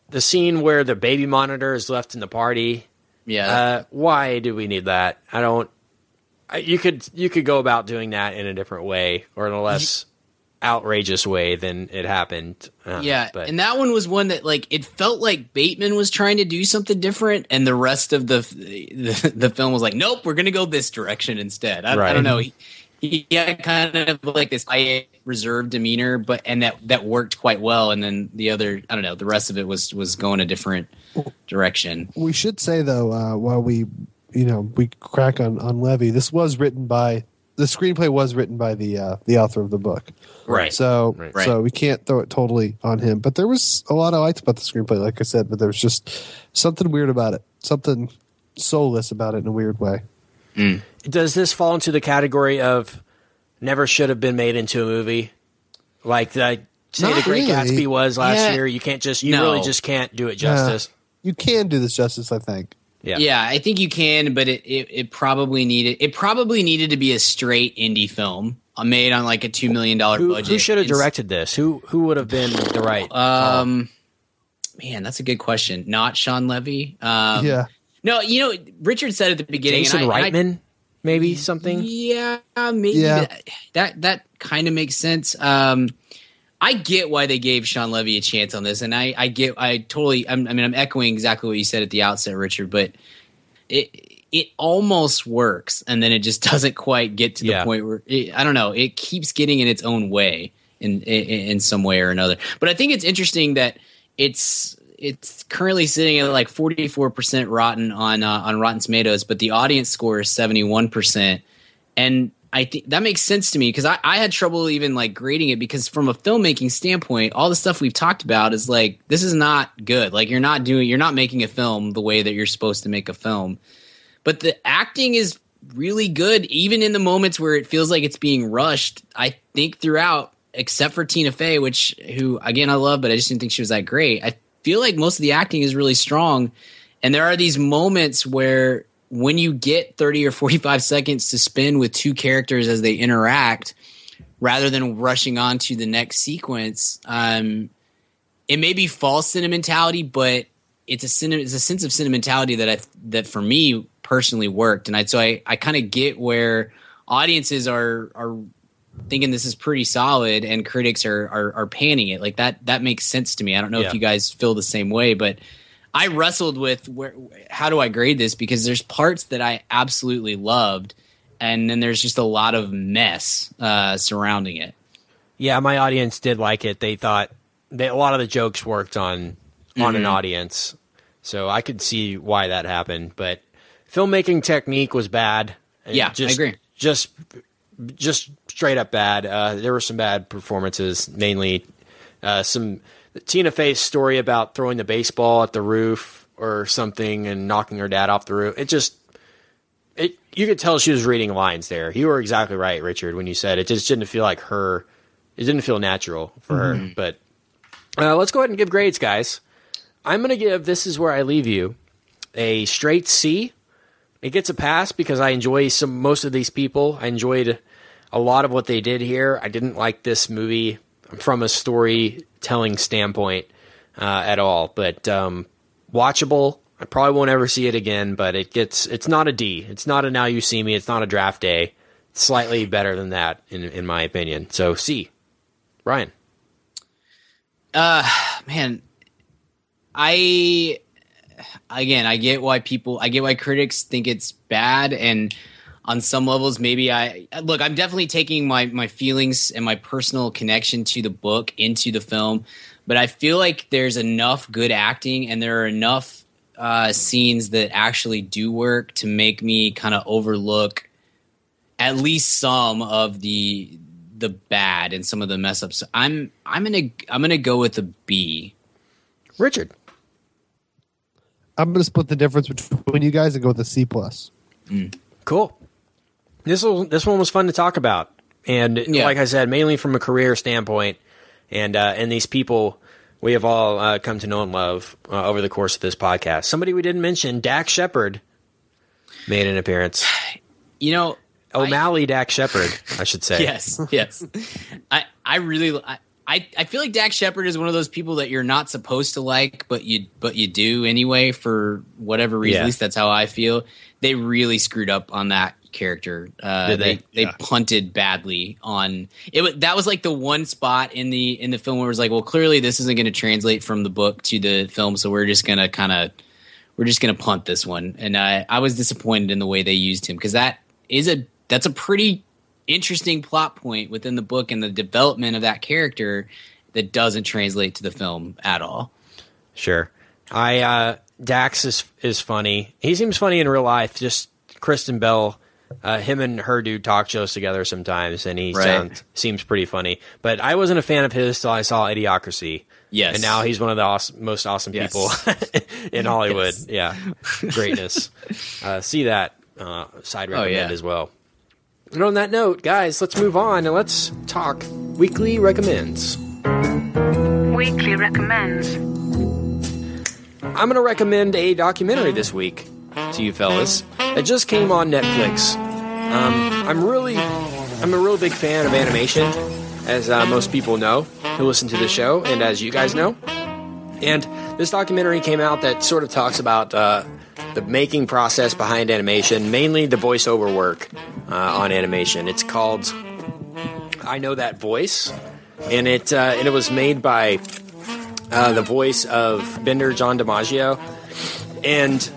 the scene where the baby monitor is left in the party. Yeah. Uh, why do we need that? I don't. I- You could you could go about doing that in a different way or in a less outrageous way than it happened. Uh, yeah, but and that one was one that like it felt like Bateman was trying to do something different, and the rest of the the, the film was like, nope, we're gonna go this direction instead. I, I don't know. He, he had kind of like this quiet, reserved demeanor, but and that that worked quite well. And then the other, I don't know, the rest of it was was going a different direction. We should say though, uh, while we, you know, we crack on on Levy, this was written by the screenplay was written by the uh, the author of the book. Right. So Right. so we can't throw it totally on him. But there was a lot I liked about the screenplay, like I said, but there was just something weird about it, something soulless about it in a weird way. Does this fall into the category of never should have been made into a movie? Like the say Not the Great really. Gatsby was last Yeah. year. You can't just you No. really just can't do it justice. You can do this justice, I think. Yeah. Yeah, I think you can, but it, it, it probably needed it probably needed to be a straight indie film uh, made on like a two million dollar budget. who should have directed this? Who who would have been the right? Um, man, that's a good question. Not Shawn Levy. Um, yeah. No, you know, Richard said at the beginning. Jason and I- and I- Reitman, maybe something. yeah, maybe Yeah. That, that that kind of makes sense. Um, I get why they gave Shawn Levy a chance on this, and I I get I totally. I'm, I mean, I'm echoing exactly what you said at the outset, Richard, but it it almost works, and then it just doesn't quite get to the Yeah. point where it, I don't know. It keeps getting in its own way in, in in some way or another. But I think it's interesting that it's it's currently sitting at like 44% rotten on uh, on Rotten Tomatoes, but the audience score is 71%. And I think that makes sense to me because I, I had trouble even like grading it because from a filmmaking standpoint, all the stuff we've talked about is like this is not good. Like you're not doing you're not making a film the way that you're supposed to make a film. But the acting is really good, even in the moments where it feels like it's being rushed. I think throughout, except for Tina Fey, which who again I love, but I just didn't think she was that great. I feel like most of the acting is really strong, and there are these moments where when you get thirty or forty five seconds to spend with two characters as they interact, rather than rushing on to the next sequence. Um, it may be false sentimentality, but it's a sen- it's a sense of sentimentality that I that for me personally worked, and I so I I kind of get where audiences are are thinking this is pretty solid and critics are, are are panning it like that that makes sense to me i don't know Yeah. if you guys feel the same way but i wrestled with where how do i grade this because there's parts that i absolutely loved and then there's just a lot of mess uh, surrounding it Yeah, my audience did like it. They thought they, a lot of the jokes worked on on an Mhm. audience, so I could see why that happened. But filmmaking technique was bad. Yeah, I just, agree. Just just straight up bad. Uh, there were some bad performances, mainly uh, some Tina Fey's story about throwing the baseball at the roof or something and knocking her dad off the roof. It just it you could tell she was reading lines there. You were exactly right, Richard, when you said it just didn't feel like her. It didn't feel natural for her. But uh, let's go ahead and give grades, guys. I'm going to give This Is Where I Leave You a straight C. It gets a pass because I enjoy some most of these people. I enjoyed a lot of what they did here. I didn't like this movie from a storytelling standpoint uh, at all, but um, watchable. I probably won't ever see it again, but it gets it's not a D. It's not a Now You See Me. It's not a Draft Day. It's slightly better than that in in my opinion. So C. Ryan. Uh man, I again, I get why people, I get why critics think it's bad, and on some levels, maybe I look. I'm definitely taking my my feelings and my personal connection to the book into the film, but I feel like there's enough good acting, and there are enough uh, scenes that actually do work to make me kind of overlook at least some of the the bad and some of the mess ups. I'm I'm gonna I'm gonna go with a B. Richard. I'm going to split the difference between you guys and go with a C plus. Cool. This will, this one was fun to talk about, and Yeah. like I said, mainly from a career standpoint, and uh, and these people we have all uh, come to know and love uh, over the course of this podcast. Somebody we didn't mention, Dax Shepard, made an appearance. You know, O'Malley Dax Shepard, I should say. yes, yes. I I really I, I I feel like Dax Shepard is one of those people that you're not supposed to like, but you but you do anyway for whatever reason. Yeah. At least that's how I feel. They really screwed up on that character. Uh, they? they they Yeah. punted badly on it. That was like the one spot in the in the film where it was like, well, clearly this isn't going to translate from the book to the film, so we're just gonna kind of we're just gonna punt this one. And I I was disappointed in the way they used him because that is a that's a pretty interesting plot point within the book and the development of that character that doesn't translate to the film at all. Sure. I uh, Dax is is funny. He seems funny in real life. Just Kristen Bell, uh, him and her do talk shows together sometimes, and he Right. sounds, seems pretty funny. But I wasn't a fan of his till I saw Idiocracy. Yes. and now he's one of the awesome, most awesome Yes. people in Hollywood. Yes. Yeah, greatness. uh, see that uh, side recommend Oh, yeah. as well. And on that note, guys, let's move on and let's talk weekly recommends. Weekly recommends. I'm going to recommend a documentary this week to you fellas. It just came on Netflix. Um, I'm really, I'm a real big fan of animation, as uh, most people know who listen to the show, and as you guys know. And this documentary came out that sort of talks about uh, the making process behind animation, mainly the voiceover work uh, on animation. It's called "I Know That Voice," and it uh, and it was made by uh, the voice of Bender John DiMaggio, and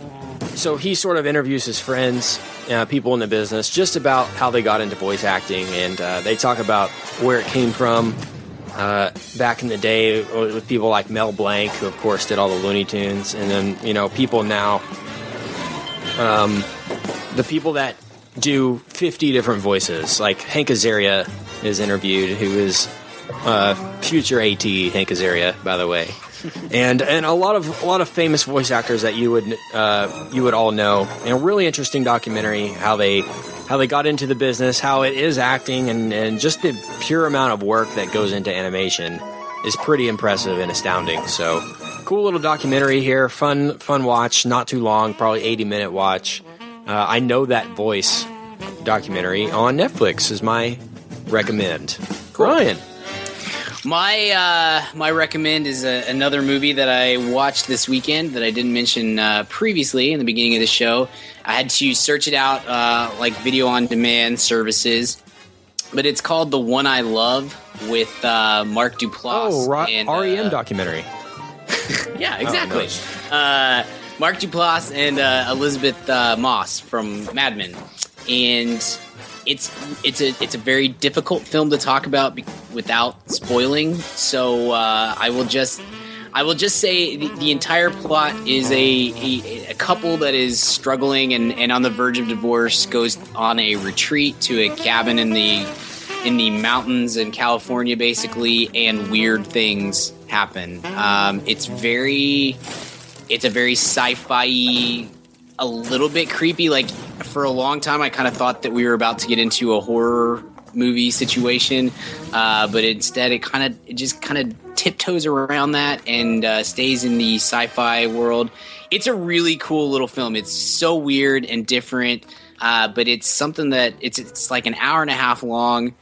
so he sort of interviews his friends, uh, people in the business, just about how they got into voice acting, and uh, they talk about where it came from. Uh, back in the day, with people like Mel Blanc, who of course did all the Looney Tunes, and then you know people now, um, the people that do 50 different voices, like Hank Azaria is interviewed, who is uh, future AT Hank Azaria, by the way, and and a lot of a lot of famous voice actors that you would uh, you would all know. And a really interesting documentary how they how they got into the business, how it is acting, and and just the pure amount of work that goes into animation is pretty impressive and astounding. So cool little documentary here, fun fun watch, not too long, probably 80 minute watch. Uh, I know that voice documentary on Netflix is my recommend. Ryan. My uh, my recommend is a, another movie that I watched this weekend that I didn't mention uh, previously in the beginning of the show. I had to search it out uh, like video on demand services, but it's called The One I Love with uh, Mark Duplass. Oh, Ra- and, REM uh, documentary. Yeah, exactly. nice. uh, Mark Duplass and uh, Elisabeth uh, Moss from Mad Men, and it's it's a it's a very difficult film to talk about be- without spoiling. So uh, I will just I will just say the, the entire plot is a, a a couple that is struggling and, and on the verge of divorce goes on a retreat to a cabin in the in the mountains in California, basically, and weird things happen. Um, it's very, it's a very sci-fi, a little bit creepy. Like for a long time, I kind of thought that we were about to get into a horror movie situation, uh, but instead, it kind of, it just kind of tiptoes around that and uh, stays in the sci-fi world. It's a really cool little film. It's so weird and different. Uh, but it's something that it's it's like an hour and a half long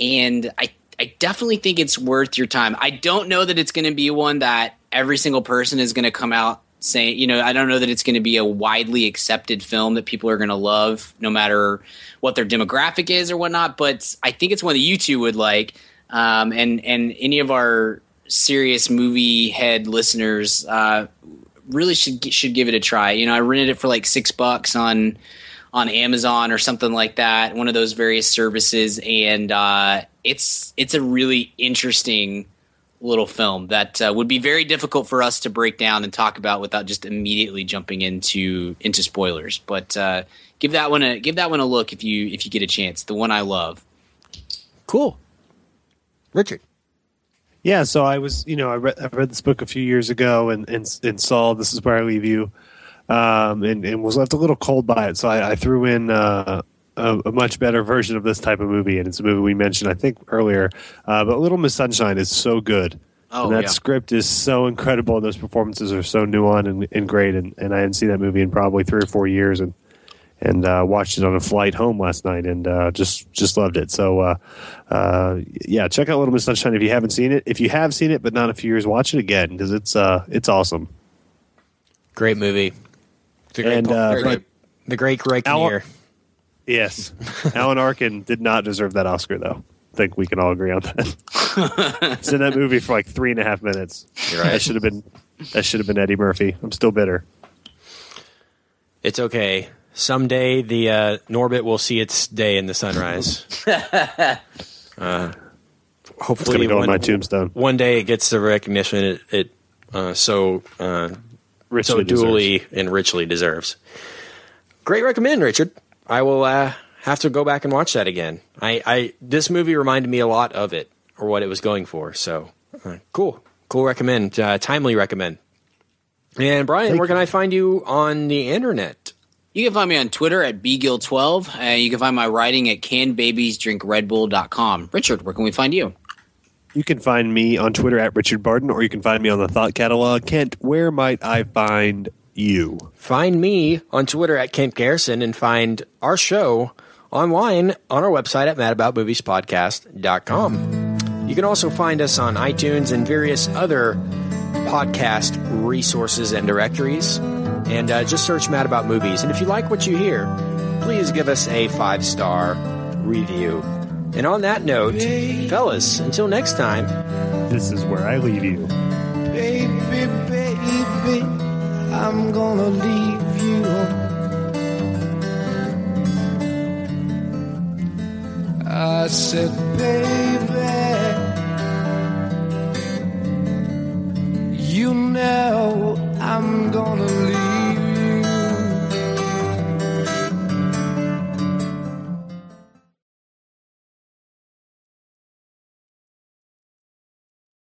and I I definitely think it's worth your time. I don't know that it's going to be one that every single person is going to come out saying, you know, I don't know that it's going to be a widely accepted film that people are going to love, no matter what their demographic is or whatnot. But I think it's one that you two would like, um, and and any of our serious movie head listeners uh, really should should give it a try. You know, I rented it for like six bucks on on Amazon or something like that, one of those various services, and uh, it's it's a really interesting little film that uh, would be very difficult for us to break down and talk about without just immediately jumping into into spoilers. But uh, give that one a give that one a look if you if you get a chance. The one I love. Cool. Richard. Yeah, so I was, you know, I read, I read this book a few years ago and, and, and saw This Is Where I Leave You, um, and, and was left a little cold by it. So I, I threw in uh, a, a much better version of this type of movie, and it's a movie we mentioned, I think, earlier. Uh, but Little Miss Sunshine is so good. Oh, and that yeah. script is so incredible, and those performances are so nuanced and, and great. And, and I hadn't seen that movie in probably three or four years, and and uh, watched it on a flight home last night, and uh, just just loved it. So, uh, uh, yeah, check out Little Miss Sunshine if you haven't seen it. If you have seen it but not in a few years, watch it again because it's uh, it's awesome. Great movie. The great, And, uh, the great, the great Greg Al- Kinnear. Yes, Alan Arkin did not deserve that Oscar, though. I think we can all agree on that. it's in that movie for like three and a half minutes. You're right. That should have been that should have been Eddie Murphy. I'm still bitter. It's okay. Someday the uh, Norbit will see its day in the sunrise. uh, hopefully, go on one, my tombstone. one day it gets the recognition it, it uh, so uh, so Richly duly and richly deserves. Great recommend, Richard. I will uh, have to go back and watch that again. I, I this movie reminded me a lot of it or what it was going for. So uh, cool, cool recommend, uh, timely recommend. And Brian, Thank where can you. I find you on the internet? You can find me on Twitter at bgill12. and you can find my writing at canbabiesdrinkredbull.com. Richard, where can we find you? You can find me on Twitter at Richard Barton, or you can find me on the Thought Catalog. Kent, where might I find you? Find me on Twitter at Kent Garrison and find our show online on our website at madaboutmoviespodcast.com. You can also find us on iTunes and various other podcast resources and directories. And uh, just search Mad About Movies. And if you like what you hear, please give us a five star review. And on that note, fellas, until next time, This is where I leave you. Baby, baby, I'm gonna leave you. I said, baby, you know I'm gonna leave.